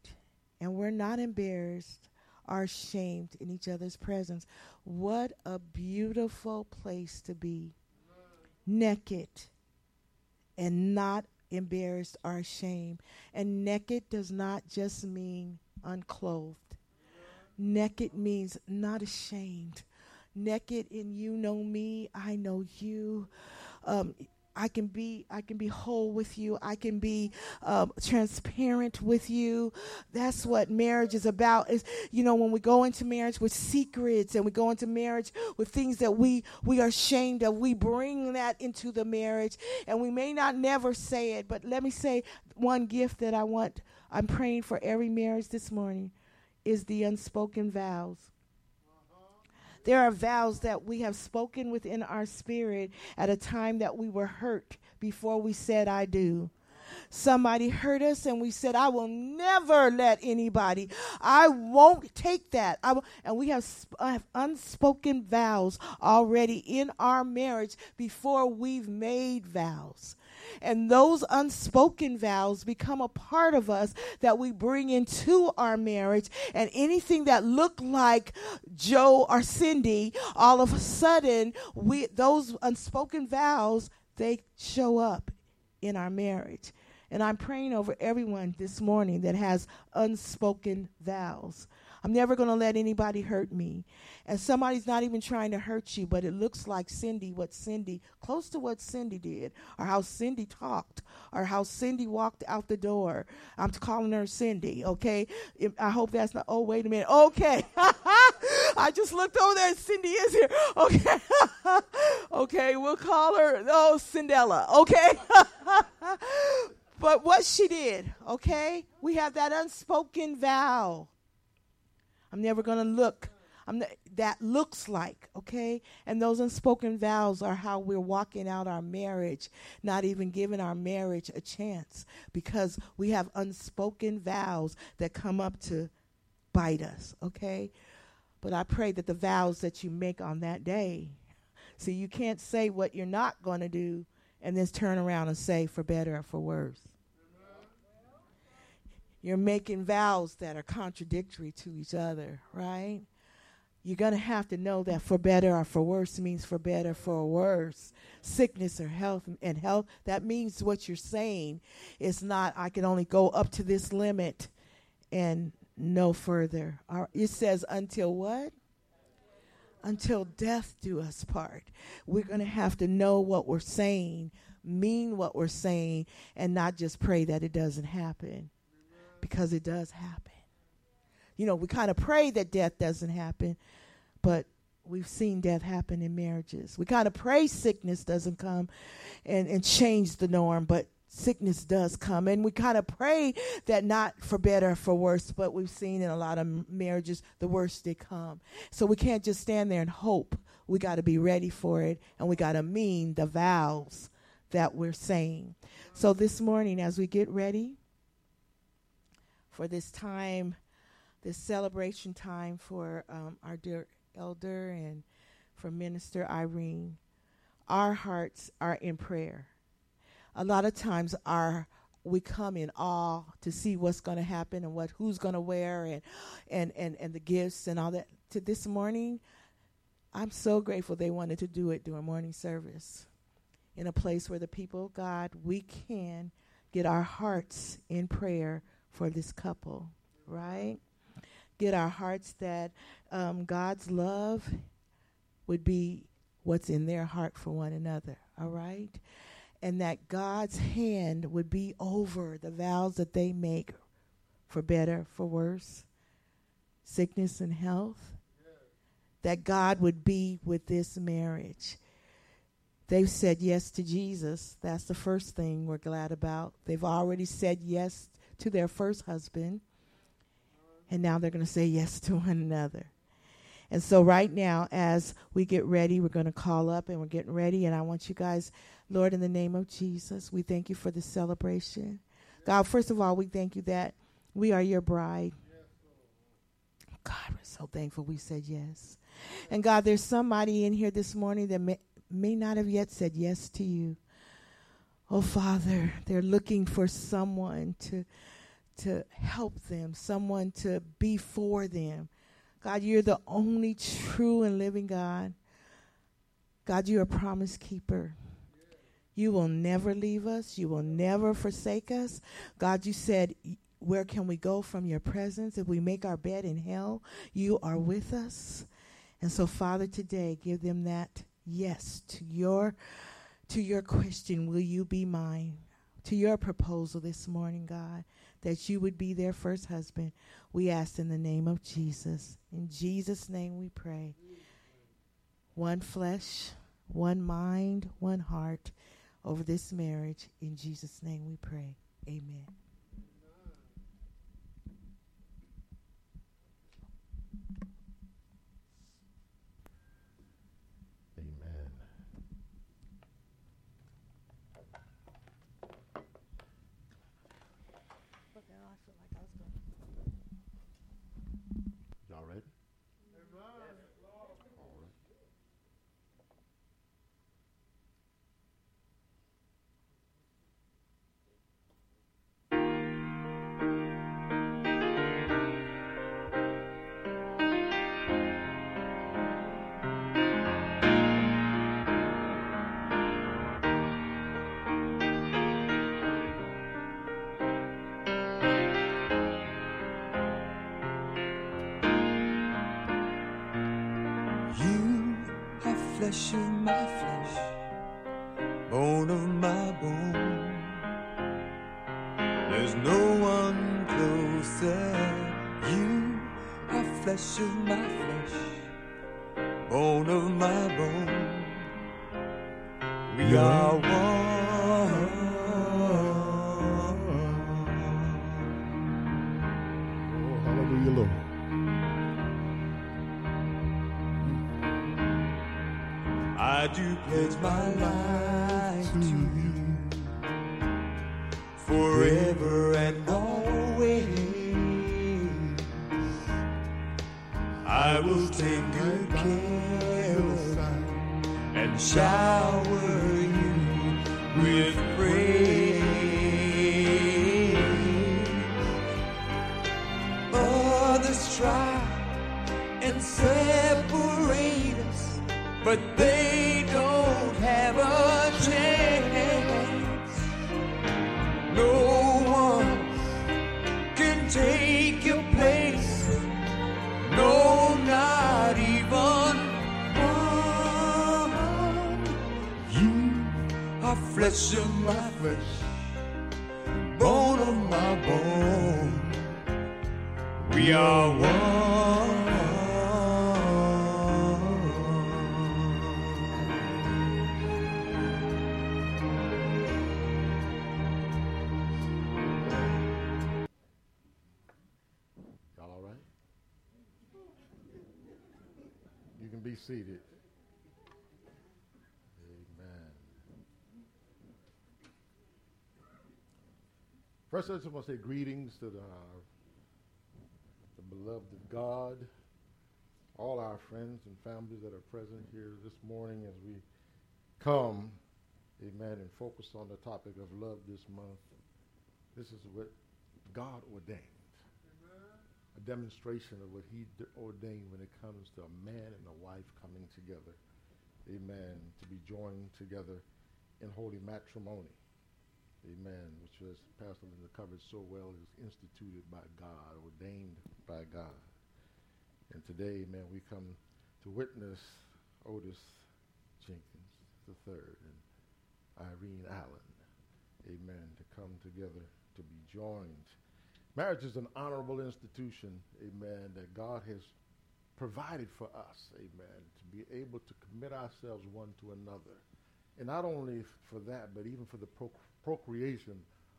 Speaker 3: and were not embarrassed or shamed in each other's presence. What a beautiful place to be. Naked and not embarrassed or ashamed. And naked does not just mean unclothed. Naked means not ashamed. Naked in you know me, I know you. Um, I can be I can be whole with you. I can be um, transparent with you. That's what marriage is about. Is you know when we go into marriage with secrets and we go into marriage with things that we we are ashamed of, we bring that into the marriage, and we may not never say it. But let me say one gift that I want. I'm praying for every marriage this morning is the unspoken vows. There are vows that we have spoken within our spirit at a time that we were hurt before we said, I do. Somebody hurt us and we said, I will never let anybody, I won't take that. I will, and we have, sp- uh, have unspoken vows already in our marriage before we've made vows. And those unspoken vows become a part of us that we bring into our marriage. And anything that looked like Joe or Cindy, all of a sudden, we those unspoken vows, they show up in our marriage. And I'm praying over everyone this morning that has unspoken vows. I'm never going to let anybody hurt me. And somebody's not even trying to hurt you, but it looks like Cindy, what Cindy, close to what Cindy did, or how Cindy talked, or how Cindy walked out the door. I'm calling her Cindy, okay? I hope that's not, oh, wait a minute. Okay. I just looked over there and Cindy is here. Okay. okay, we'll call her, oh, Cindella, okay? but what she did, okay? We have that unspoken vow I'm never going to look. I'm that looks like, okay? And those unspoken vows are how we're walking out our marriage, not even giving our marriage a chance because we have unspoken vows that come up to bite us, okay? But I pray that the vows that you make on that day, see, you can't say what you're not going to do and then turn around and say for better or for worse. You're making vows that are contradictory to each other, right? You're going to have to know that for better or for worse means for better, for worse. Sickness or health and health, that means what you're saying is not, I can only go up to this limit and no further. It says, until what? Until death do us part. We're going to have to know what we're saying, mean what we're saying, and not just pray that it doesn't happen because it does happen. You know, we kind of pray that death doesn't happen, but we've seen death happen in marriages. We kind of pray sickness doesn't come and, and change the norm, but sickness does come. And we kind of pray that not for better, for worse, but we've seen in a lot of marriages the worst they come. So we can't just stand there and hope. We got to be ready for it, and we got to mean the vows that we're saying. So this morning, as we get ready, for this time, this celebration time for um, our dear elder and for Minister Irene. Our hearts are in prayer. A lot of times, our we come in awe to see what's going to happen and what who's going to wear and, and and and the gifts and all that. To this morning, I'm so grateful they wanted to do it during morning service, in a place where the people of God we can get our hearts in prayer for this couple, right? Get our hearts that um, God's love would be what's in their heart for one another, all right? And that God's hand would be over the vows that they make for better, for worse, sickness and health. That God would be with this marriage. They've said yes to Jesus. That's the first thing we're glad about. They've already said yes to their first husband, and now they're going to say yes to one another. And so, right now, as we get ready, we're going to call up and we're getting ready. And I want you guys, Lord, in the name of Jesus, we thank you for the celebration. God, first of all, we thank you that we are your bride. God, we're so thankful we said yes. And God, there's somebody in here this morning that may, may not have yet said yes to you. Oh, Father, they're looking for someone to, to help them, someone to be for them. God, you're the only true and living God. God, you're a promise keeper. You will never leave us. You will never forsake us. God, you said, Where can we go from your presence? If we make our bed in hell, you are with us. And so, Father, today, give them that yes to your to your question, will you be mine? To your proposal this morning, God, that you would be their first husband. We ask in the name of Jesus. In Jesus' name we pray. One flesh, one mind, one heart over this marriage. In Jesus' name we pray. Amen.
Speaker 4: Flesh of my flesh, bone of my bone. There's no one closer. You are flesh of my flesh, bone of my bone. We are one. I do pledge my life to you forever and always. I will take good care of you and shower you with praise. Flesh of my flesh, bone of my bone. We are
Speaker 1: First, I just want to say greetings to the, the beloved of God, all our friends and families that are present here this morning as we come, amen, and focus on the topic of love this month. This is what God ordained a demonstration of what he d- ordained when it comes to a man and a wife coming together. Amen. To be joined together in holy matrimony. Amen. Which was Pastor Linda covered so well is instituted by God, ordained by God. And today, amen, we come to witness Otis Jenkins III and Irene Allen. Amen. To come together to be joined Marriage is an honorable institution, amen, that God has provided for us, amen, to be able to commit ourselves one to another. And not only for that, but even for the proc- procreation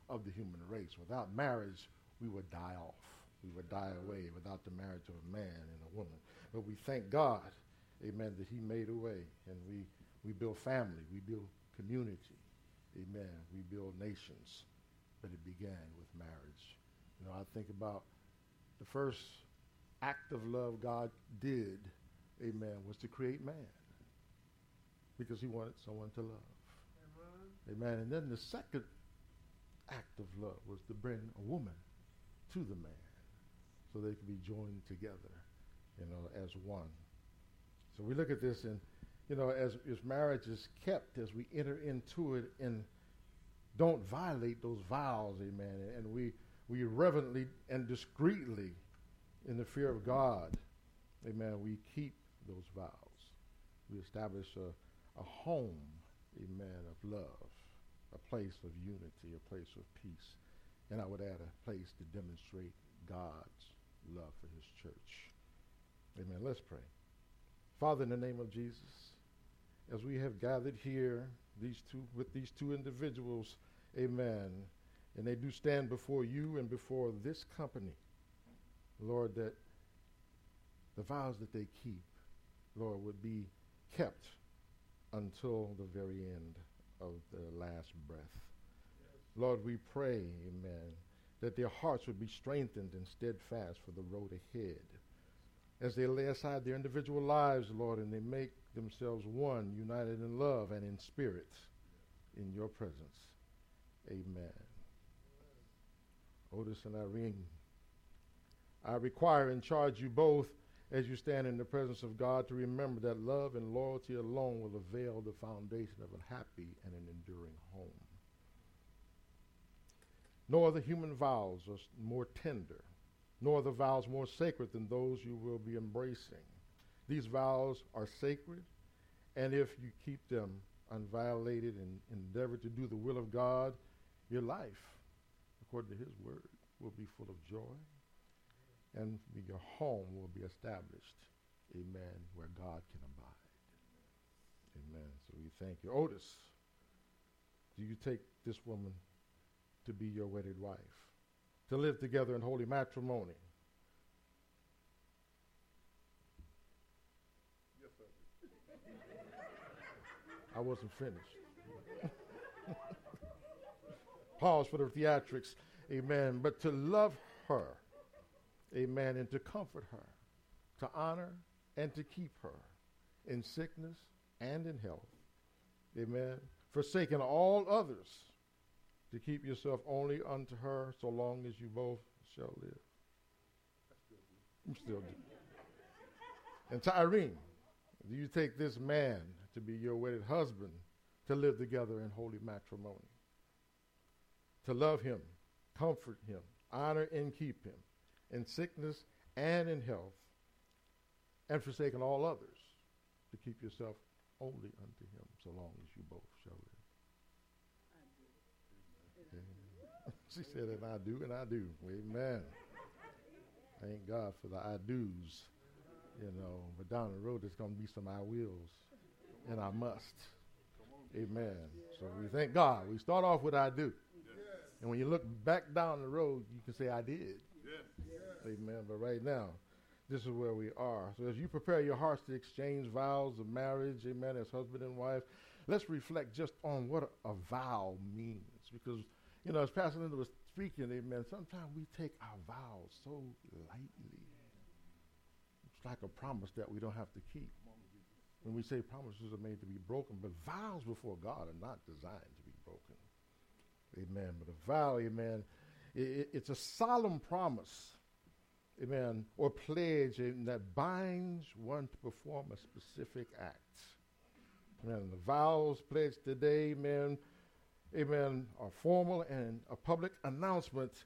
Speaker 1: of the human race. Without marriage, we would die off. We would die away without the marriage of a man and a woman. But we thank God, amen, that he made a way. And we, we build family. We build community. Amen. We build nations. But it began with marriage. You know, I think about the first act of love God did, amen, was to create man because he wanted someone to love. Amen. And then the second act of love was to bring a woman to the man so they could be joined together, you know, as one. So we look at this and, you know, as, as marriage is kept, as we enter into it and don't violate those vows, amen, and we, we reverently and discreetly, in the fear of God, amen, we keep those vows. We establish a, a home, amen, of love, a place of unity, a place of peace, and I would add a place to demonstrate God's love for his church. Amen. Let's pray. Father, in the name of Jesus, as we have gathered here, these two with these two individuals, amen, and they do stand before you and before this company, Lord, that the vows that they keep, Lord, would be kept until the very end of their last breath. Lord, we pray, amen, that their hearts would be strengthened and steadfast for the road ahead. As they lay aside their individual lives, Lord, and they make themselves one, united in love and in spirit in your presence. Amen. Otis and Irene, I require and charge you both as you stand in the presence of God to remember that love and loyalty alone will avail the foundation of a happy and an enduring home. No other human vows are more tender, nor the vows more sacred than those you will be embracing. These vows are sacred, and if you keep them unviolated and endeavor to do the will of God, your life, according to His word, will be full of joy, and your home will be established, amen, where God can abide. Amen. So we thank you. Otis, do you take this woman to be your wedded wife, to live together in holy matrimony?
Speaker 5: Yes, sir.
Speaker 1: I wasn't finished. Pause for the theatrics. Amen. But to love her, amen, and to comfort her, to honor and to keep her in sickness and in health. Amen. Forsaking all others to keep yourself only unto her so long as you both shall live. I'm still do. And to Irene, do you take this man to be your wedded husband to live together in holy matrimony? To love him, comfort him, honor and keep him in sickness and in health, and forsaking all others to keep yourself only unto him so long as you both shall live. she said, and I do, and I do. Amen. Thank God for the I do's, you know. But down the road, there's going to be some I wills, and I must. Amen. So we thank God. We start off with I do. And when you look back down the road, you can say, I did. Amen. But right now, this is where we are. So as you prepare your hearts to exchange vows of marriage, amen, as husband and wife, let's reflect just on what a, a vow means. Because you know, as Pastor Linda was speaking, amen, sometimes we take our vows so lightly. It's like a promise that we don't have to keep. When we say promises are made to be broken, but vows before God are not designed to be broken. Amen. But a vow, amen, it, it's a solemn promise, amen, or pledge that binds one to perform a specific act. Amen. The vows pledged today, amen, amen, a formal and a public announcement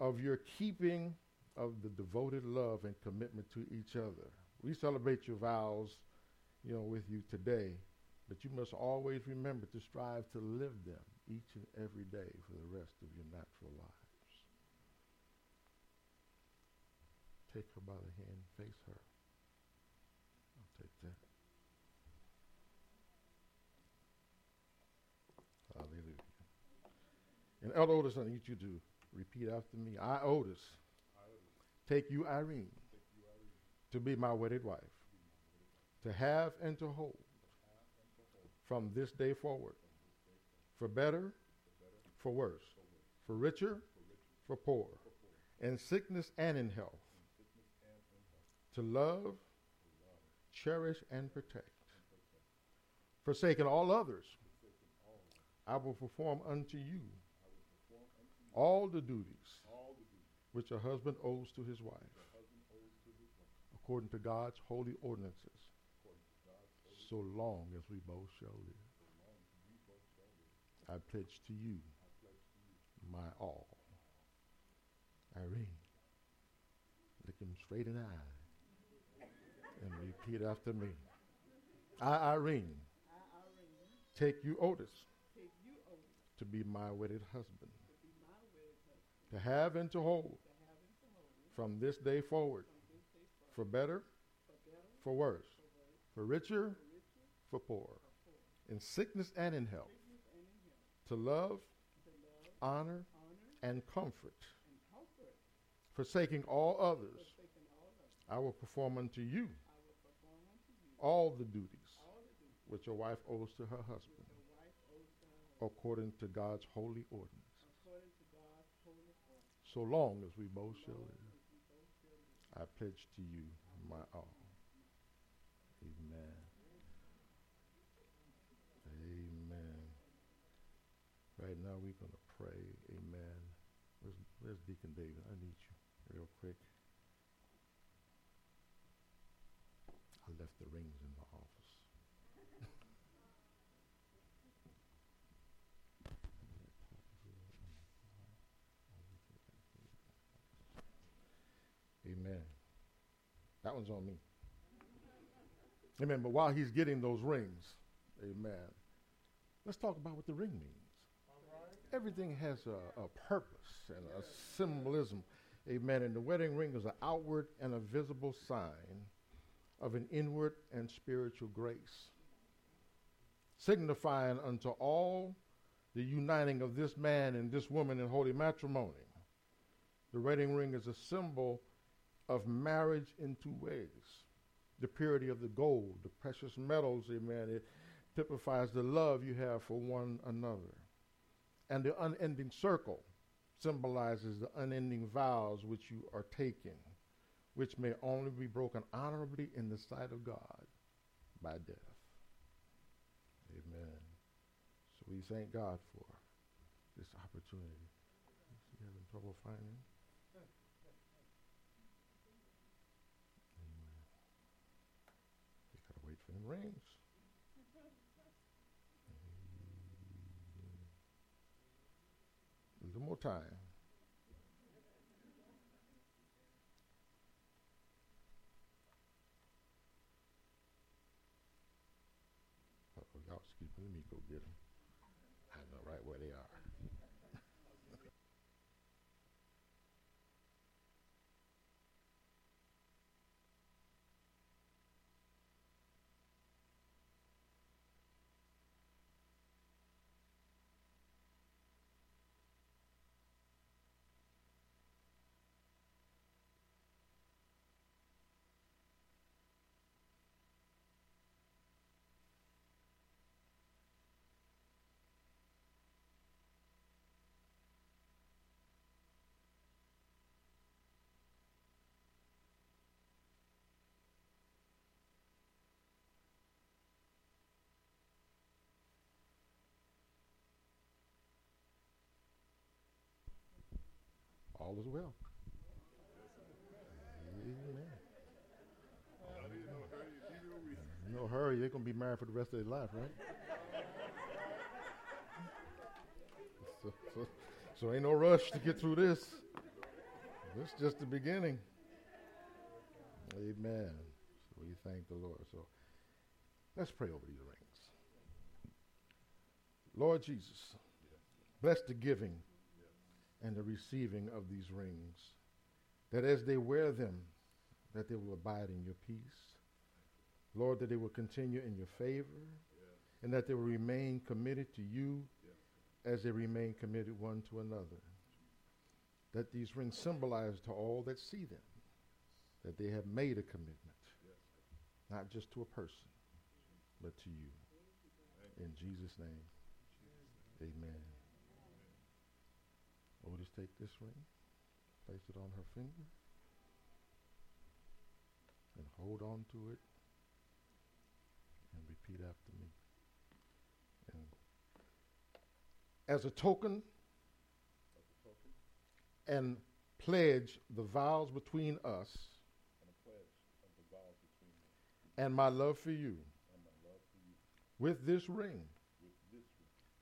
Speaker 1: of your keeping of the devoted love and commitment to each other. We celebrate your vows, you know, with you today, but you must always remember to strive to live them each and every day for the rest of your natural lives. Take her by the hand, face her. I'll take that. Hallelujah. And Elder Otis, I need you to repeat after me. I, Otis, take you, Irene, to be my wedded wife, to have and to hold from this day forward, for better, for worse, for richer, for poor, in sickness and in health, to love, cherish, and protect, forsaking all others I will perform unto you all the duties which a husband owes to his wife according to God's holy ordinances. so long as we both shall live. I pledge to you my all. Irene, look him straight in the eye and repeat after me. I, Irene, take you, Otis, to be my wedded husband, to have and to hold from this day forward, for better, for worse, for richer, for poor, in sickness and in health, to love, honor, and comfort, forsaking all others. I will perform unto you all the duties which a wife owes to her husband according to God's holy ordinance. So long as we both shall live, I pledge to you my all. Amen. Amen. Right now we're going to pray. Amen. Where's, where's Deacon David? I need you real quick. I left the rings in the office. Amen. That one's on me. Amen. But while he's getting those rings, amen, let's talk about what the ring means. Everything has a, a purpose and a symbolism. Amen. And the wedding ring is an outward and a visible sign of an inward and spiritual grace, signifying unto all the uniting of this man and this woman in holy matrimony. The wedding ring is a symbol of marriage in two ways the purity of the gold, the precious metals, amen. It typifies the love you have for one another. And the unending circle symbolizes the unending vows which you are taking, which may only be broken honorably in the sight of God by death. Amen. So we thank God for this opportunity. You having trouble finding? You gotta wait for them rings. A little more time. Oh, y'all excuse me, let me go get them. I know right where they are. All is well. Amen. No hurry, they're going to be married for the rest of their life, right? so, so, so ain't no rush to get through this. This is just the beginning. Amen. So we thank the Lord. So let's pray over these rings. Lord Jesus, bless the giving and the receiving of these rings, that as they wear them, that they will abide in your peace. Lord, that they will continue in your favor, and that they will remain committed to you as they remain committed one to another. That these rings symbolize to all that see them that they have made a commitment, yes. not just to a person, but to you. In Jesus' name, amen. Otis, take this ring, place it on her finger, and hold on to it, and repeat after me. And as a token, and pledge the vows between us
Speaker 5: and,
Speaker 1: my love for you. With this ring,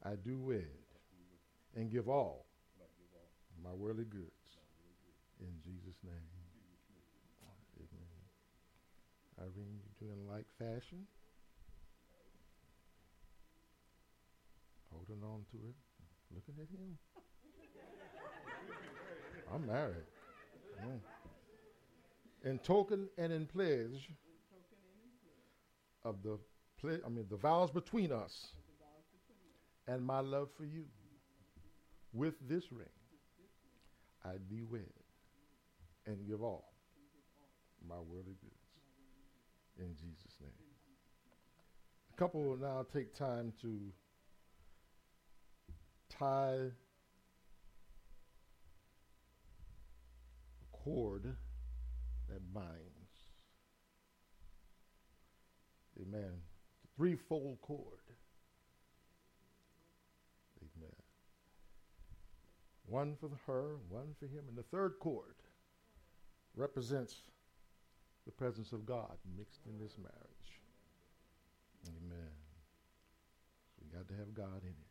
Speaker 1: I do wed and give all my worldly goods. In Jesus' name. Amen. Irene, you doing like fashion? Holding on to it, looking at him. I'm married. Mm. In token and in pledge of the ple- I mean the vows between us and my love for you. With this ring, I be wed and give all my worldly goods. In Jesus' name. A couple will now take time to tie a cord that binds. Amen. The threefold cord. Amen. One for her, one for him, and the third cord represents the presence of God mixed in this marriage. Amen. So we got to have God in it.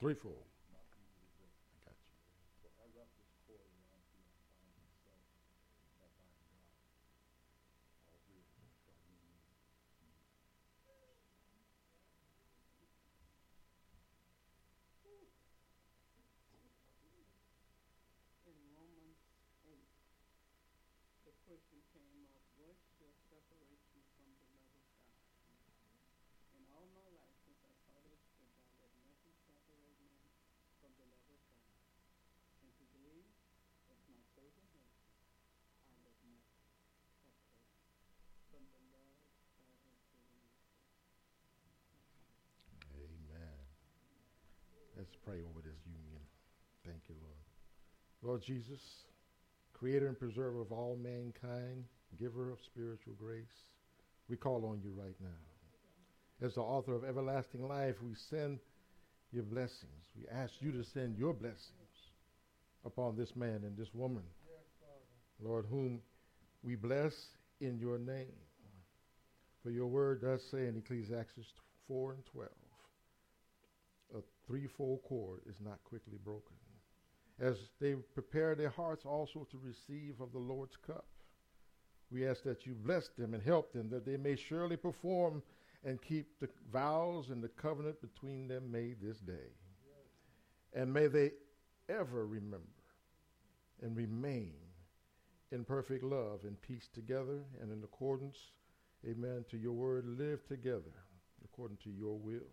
Speaker 1: Threefold. I got you.
Speaker 5: in Romans 8, the question came up, what shall separate you from the love of God? In all my life, since I saw this scripture, I let nothing separate me from the love of God. And today, as my chosen husband, I let nothing separate me from the love God has given me.
Speaker 1: Amen. Let's pray over this union. Thank you, Lord. Lord Jesus, creator and preserver of all mankind, giver of spiritual grace, we call on you right now. As the author of everlasting life, we send your blessings. We ask you to send your blessings upon this man and this woman, Lord, whom we bless in your name. For your word does say in Ecclesiastes 4 and 12, a threefold cord is not quickly broken. As they prepare their hearts also to receive of the Lord's cup, we ask that you bless them and help them, that they may surely perform and keep the vows and the covenant between them made this day. And may they ever remember and remain in perfect love and peace together and in accordance, amen, to your word, live together according to your will.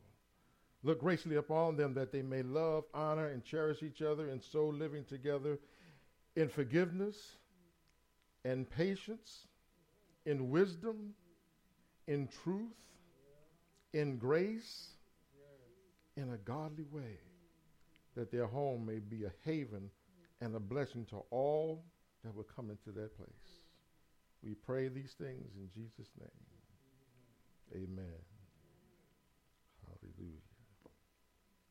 Speaker 1: Look graciously upon them that they may love, honor, and cherish each other, and so living together in forgiveness and patience, in wisdom, in truth, in grace, in a godly way, that their home may be a haven and a blessing to all that will come into that place. We pray these things in Jesus' name. Amen. Hallelujah.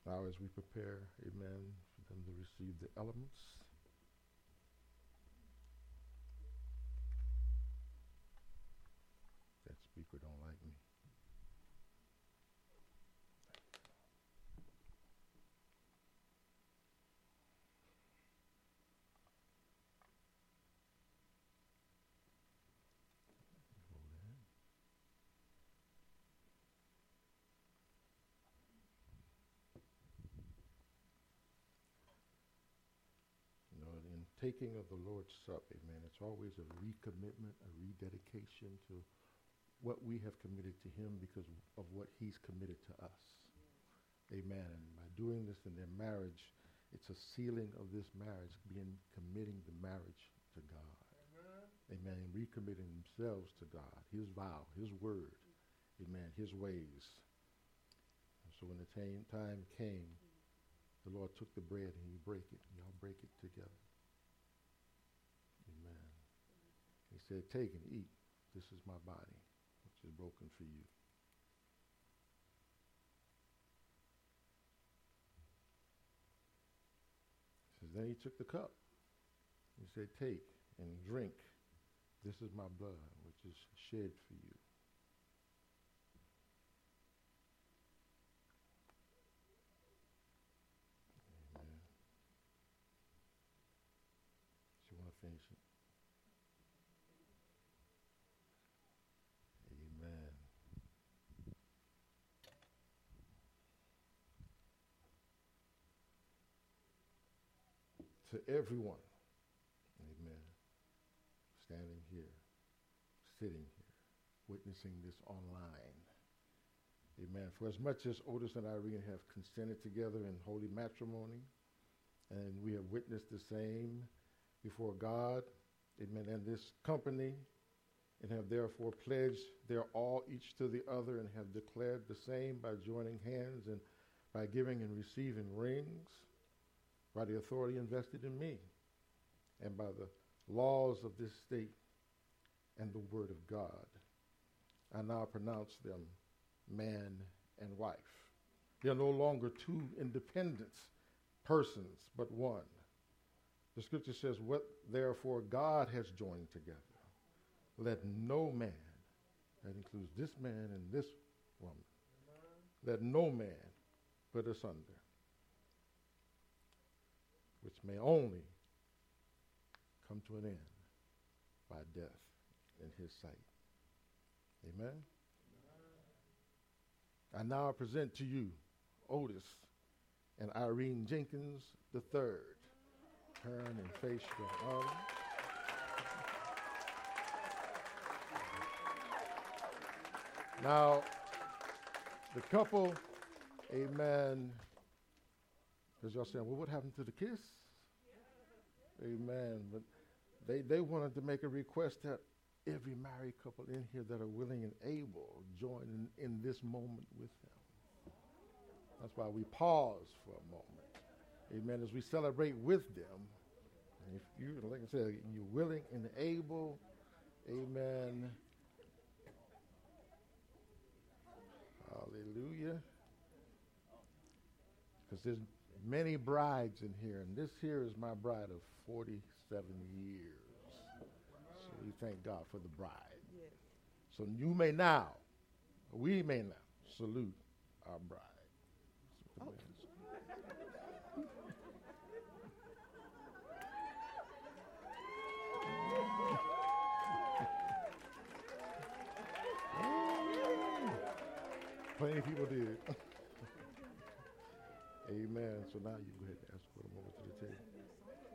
Speaker 1: Now, as we prepare, amen, for them to receive the elements. That speaker don't like me. Hold that. You know, in taking of the Lord's Supper, amen, it's always a recommitment, a rededication to what we have committed to Him because of what He's committed to us. Amen. And by doing this in their marriage, it's a sealing of this marriage, being committing the marriage to God. Amen. And recommitting themselves to God, His vow, His word, amen, His ways. And so when the time time came the Lord took the bread and he broke it. And Y'all break it together. Amen. He said, Take and eat. This is my body, which is broken for you. Says, Then he took the cup. He said, Take and drink. This is my blood, which is shed for you. To everyone, amen, standing here, sitting here, witnessing this online. Amen. For as much as Otis and Irene have consented together in holy matrimony, and we have witnessed the same before God, amen, and this company, and have therefore pledged their all each to the other, and have declared the same by joining hands and by giving and receiving rings, by the authority invested in me, and by the laws of this state and the word of God. I now pronounce them man and wife. They are no longer two independent persons, but one. The scripture says, What therefore God has joined together, let no man, that includes this man and this woman, let no man put asunder, which may only come to an end by death in his sight. Amen. I now present to you Otis and Irene Jenkins the third. Turn and face your honor. Now, the couple, amen, because y'all saying, well, what happened to the kiss? Amen. But they, they wanted to make a request that every married couple in here that are willing and able join in, in this moment with them. That's why we pause for a moment. Amen. As we celebrate with them. If you, like I said, you're willing and able, amen. Hallelujah. Because there's many brides in here, and this here is my bride of 47 years. So we thank God for the bride. So you may now, we may now salute our bride. So Plenty of people did. Amen. So now you go ahead and ask for them over to the table.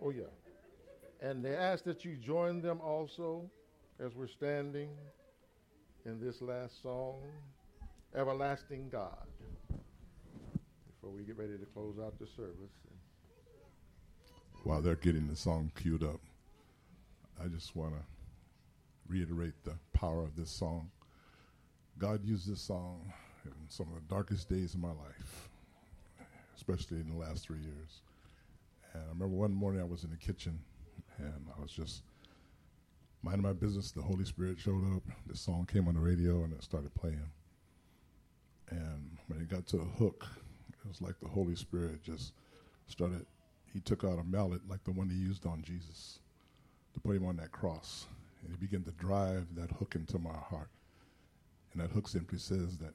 Speaker 1: Oh, yeah. And they ask that you join them also as we're standing in this last song, Everlasting God, before we get ready to close out the service.
Speaker 6: While they're getting the song queued up, I just want to reiterate the power of this song. God used this song in some of the darkest days of my life, especially in the last three years. And I remember one morning I was in the kitchen and I was just minding my business. The Holy Spirit showed up. The song came on the radio and it started playing. And when it got to the hook, it was like the Holy Spirit just started. He took out a mallet like the one he used on Jesus to put him on that cross. And he began to drive that hook into my heart. And that hook simply says that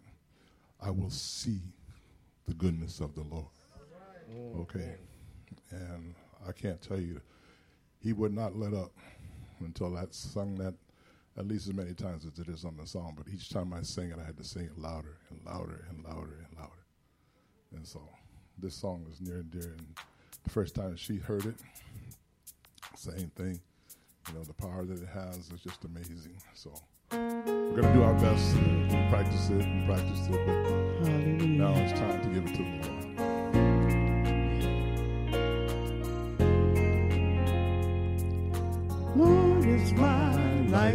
Speaker 6: I will see the goodness of the Lord. Mm-hmm. Okay. And I can't tell you, he would not let up until I sung that at least as many times as it is on the song. But each time I sang it, I had to sing it louder and louder and louder and louder. And so this song was near and dear. And the first time she heard it, same thing. You know, the power that it has is just amazing. So we're going to do our best to practice it and practice it. But now it's time to give it to the Lord.
Speaker 4: Lord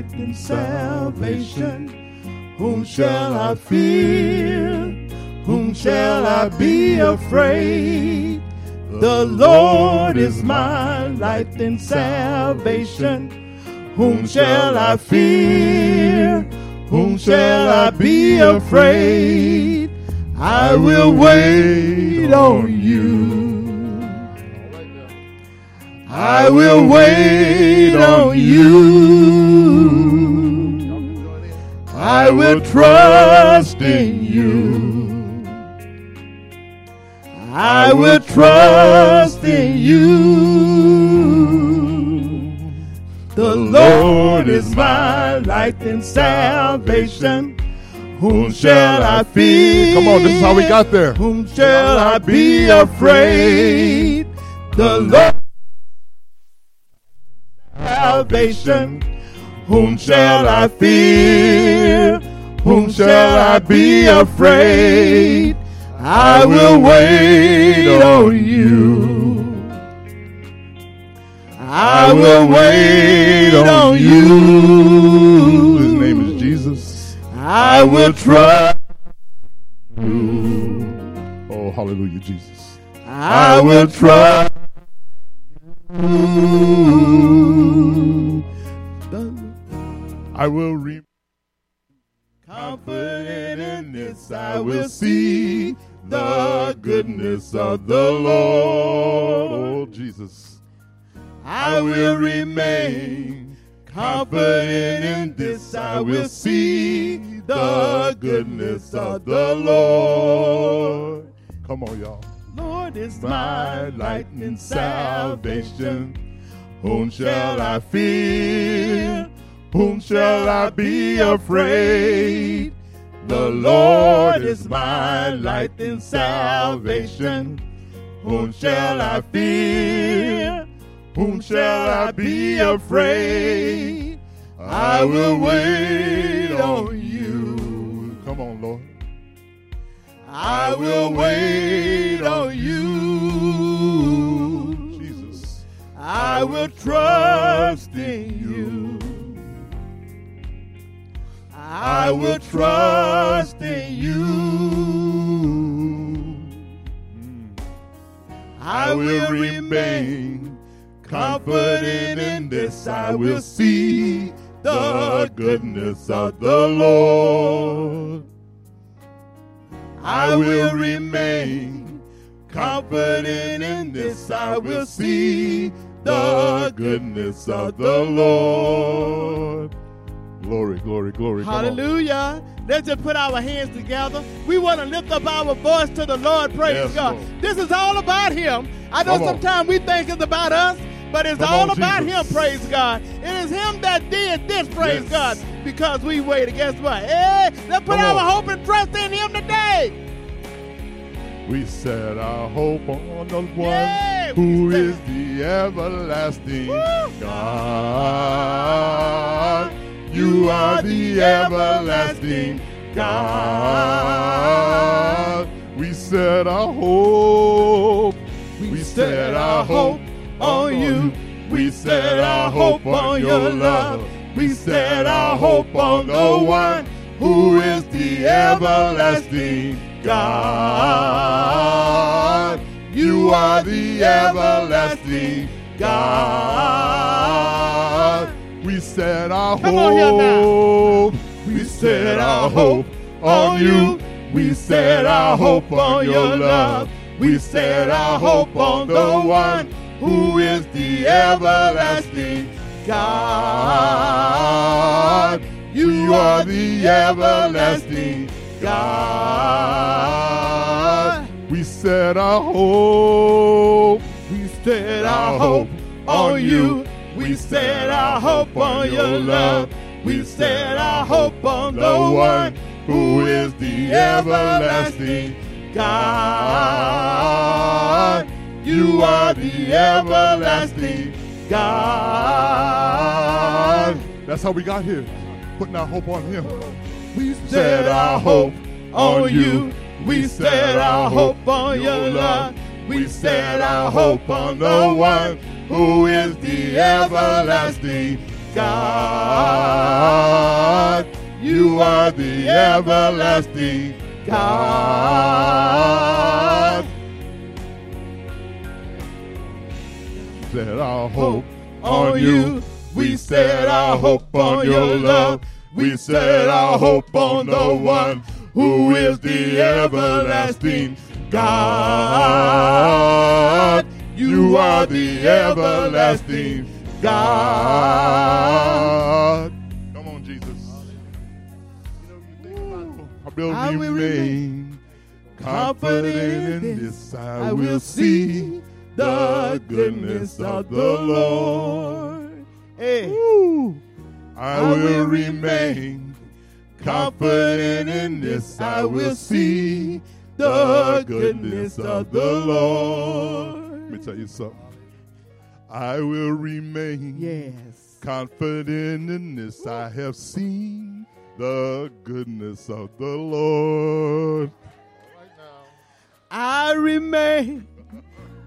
Speaker 4: light and salvation. Whom shall I fear? Whom shall I be afraid?
Speaker 3: The Lord is my light and salvation. Whom shall I fear? Whom shall I be afraid? I will wait on you. I will wait on you. I will trust in you. I will trust in you. The Lord is my light and salvation. Whom shall I fear?
Speaker 6: Come on, this is how we got there.
Speaker 3: Whom shall I be afraid? The Lord salvation. Whom shall I fear? Whom shall I be afraid? I will wait on you. I will wait on you.
Speaker 6: His name is Jesus.
Speaker 3: I will trust you.
Speaker 6: Oh, hallelujah, Jesus.
Speaker 3: I will trust you.
Speaker 6: I will re-
Speaker 3: Confident in this, I will see the goodness of the Lord.
Speaker 6: Oh, Jesus.
Speaker 3: I will remain confident in this. I will see the goodness of the Lord.
Speaker 6: Come on, y'all.
Speaker 3: Lord is my light and salvation. Whom shall I fear? Whom shall I be afraid? The Lord is my light and salvation. Whom shall I fear? Whom shall I be afraid? I will wait on you.
Speaker 6: Come on, Lord.
Speaker 3: I will wait on you.
Speaker 6: Jesus.
Speaker 3: I will trust in you. I will trust in you. Mm. I will remain confident in this. I will see the goodness of the Lord. I will remain confident in this. I will see the goodness of the Lord.
Speaker 6: Glory, glory, glory.
Speaker 7: Hallelujah. Let's just put our hands together. We want to lift up our voice to the Lord. Praise
Speaker 6: Yes,
Speaker 7: God.
Speaker 6: Lord.
Speaker 7: This is all about Him. I know sometimes we think it's about us, but it's
Speaker 6: Come
Speaker 7: all
Speaker 6: on,
Speaker 7: about
Speaker 6: Jesus.
Speaker 7: Him. Praise God. It is Him that did this. Praise
Speaker 6: Yes.
Speaker 7: God. Because we waited. Guess what? Hey, let's put
Speaker 6: Come
Speaker 7: our
Speaker 6: on.
Speaker 7: hope and trust in Him today.
Speaker 6: We set our hope on the one
Speaker 7: Yeah,
Speaker 6: who is the everlasting
Speaker 7: Woo.
Speaker 6: God. You are the everlasting God. We set our hope. We set our hope on you. We set our hope on your love. We set our hope on the one who is the everlasting God. You are the everlasting God. We set our
Speaker 7: Come on here now.
Speaker 6: hope. We set our hope on you. We set our hope on your love. We set our hope on the one who is the everlasting God. You are the everlasting God. We set our hope. We set our hope on you. We set our hope on your love. We set our hope on the one who is the everlasting God. You are the everlasting God. That's how we got here, putting our hope on Him. We set our hope on you. We set our hope on your love. We set our hope on the one who is the everlasting God. You are the everlasting God. set our hope on you. We set our hope on your love. We set our hope on the one who is the everlasting God. You are the everlasting God. Come on, Jesus. I will
Speaker 3: I will
Speaker 6: remain confident in this. I will see the goodness of the Lord.
Speaker 3: Hey.
Speaker 6: I will remain confident in this. I will see the goodness of the Lord. Tell you something. I will remain
Speaker 3: Yes.
Speaker 6: confident in this. I have seen the goodness of the Lord.
Speaker 3: I remain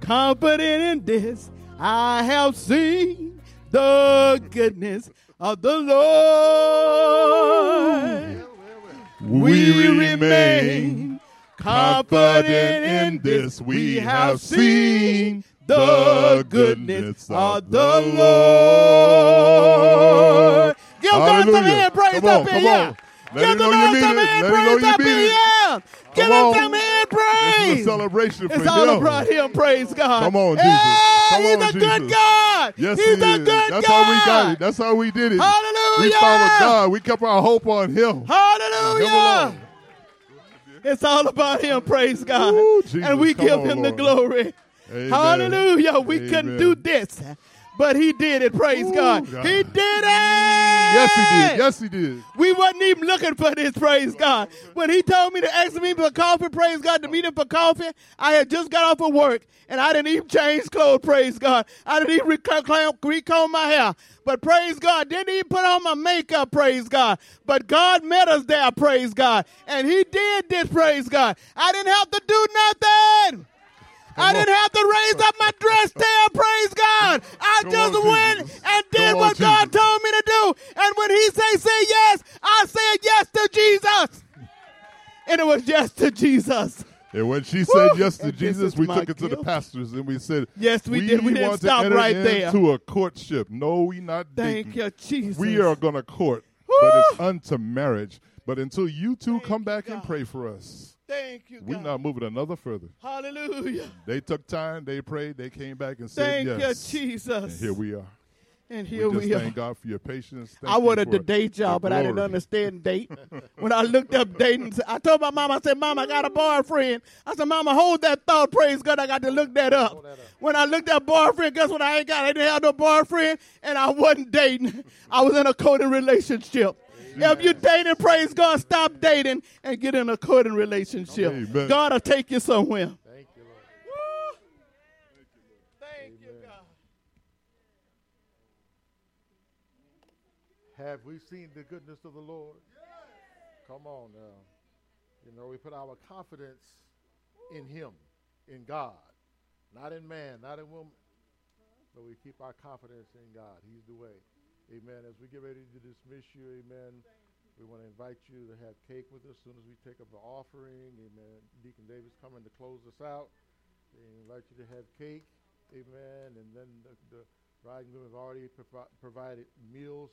Speaker 3: confident in this. I have seen the goodness of the Lord.
Speaker 6: We remain confident in this. We have seen the goodness of the Lord.
Speaker 3: Give God some hand praise
Speaker 6: Come on,
Speaker 3: up in here. Give
Speaker 6: know
Speaker 3: the
Speaker 6: you
Speaker 3: Lord
Speaker 6: mean
Speaker 3: some
Speaker 6: it.
Speaker 3: hand
Speaker 6: Let him know
Speaker 3: praise
Speaker 6: you
Speaker 3: up in
Speaker 6: mean it.
Speaker 3: here. Give him some hand praise.
Speaker 6: a celebration for
Speaker 3: It's all
Speaker 6: him.
Speaker 3: about him. Praise God.
Speaker 6: Come on, Jesus.
Speaker 3: Hey,
Speaker 6: Come
Speaker 3: he's
Speaker 6: on,
Speaker 3: a good God.
Speaker 6: Yes,
Speaker 3: he's
Speaker 6: he
Speaker 3: a
Speaker 6: is.
Speaker 3: good
Speaker 6: That's
Speaker 3: God.
Speaker 6: how we got it. That's how we did it.
Speaker 3: Hallelujah.
Speaker 6: We followed God. We kept our hope on Him.
Speaker 3: Hallelujah. It's all about him. Praise God.
Speaker 6: Ooh, Jesus,
Speaker 3: and we give
Speaker 6: on,
Speaker 3: him the glory.
Speaker 6: Amen.
Speaker 3: Hallelujah. We couldn't do this, but he did it. Praise
Speaker 6: Ooh,
Speaker 3: God.
Speaker 6: God.
Speaker 3: He did it.
Speaker 6: Yes, He did. Yes, He did.
Speaker 3: We wasn't even looking for this, praise God. When he told me to ask me for coffee, praise God, to meet him for coffee, I had just got off of work and I didn't even change clothes, praise God. I didn't even recomb, recomb my hair. But praise God, didn't even put on my makeup, praise God. But God met us there, praise God. And he did this, praise God. I didn't have to do nothing. I didn't have to raise up my dress there, praise God. I
Speaker 6: Come
Speaker 3: just
Speaker 6: on,
Speaker 3: went
Speaker 6: Jesus.
Speaker 3: and did
Speaker 6: Come on,
Speaker 3: what God
Speaker 6: Jesus.
Speaker 3: told me to do. And when he say, say yes, I said yes to Jesus. And it was yes to Jesus.
Speaker 6: And when she said
Speaker 3: Woo!
Speaker 6: yes to
Speaker 3: And
Speaker 6: Jesus, we took it to the pastors and we said,
Speaker 3: Yes, we did. We didn't
Speaker 6: want
Speaker 3: stop
Speaker 6: to enter
Speaker 3: right there.
Speaker 6: to a courtship. No, we not
Speaker 3: Thank
Speaker 6: dating.
Speaker 3: you, Jesus.
Speaker 6: We are going to court,
Speaker 3: Woo!
Speaker 6: but it's unto marriage. But until you two come
Speaker 3: you,
Speaker 6: back and pray for us,
Speaker 3: Thank you,
Speaker 6: we're not moving another further.
Speaker 3: Hallelujah.
Speaker 6: They took time, they prayed, they came back and said
Speaker 3: Thank
Speaker 6: yes.
Speaker 3: you, Jesus.
Speaker 6: And here we are.
Speaker 3: And here
Speaker 6: we
Speaker 3: we, are.
Speaker 6: thank God for your patience. Thank
Speaker 3: I wanted
Speaker 6: for
Speaker 3: to date y'all, but I didn't understand date. when I looked up dating, I told my mom, I said, Mom, I got a boyfriend. I said, Mama, hold that thought. Praise God, I got to look that up. When I looked up boyfriend, guess what I ain't got? I didn't have no boyfriend, and I wasn't dating. I was in a coding relationship. If you're dating, praise God, stop dating and get in a coding relationship.
Speaker 6: Amen.
Speaker 3: God will take you somewhere.
Speaker 1: Thank you, Lord.
Speaker 3: Woo! Thank you, God.
Speaker 1: Have we seen the goodness of the Lord? Come on now. You know, we put our confidence in Him, in God, not in man, not in woman. But we keep our confidence in God. He's the way. Amen. As we get ready to dismiss you, amen, we want to invite you to have cake with us as soon as we take up the offering. Amen. Deacon Davis coming to close us out. They invite you to have cake. Amen. And then the, the bride and groom have already provi- provided meals.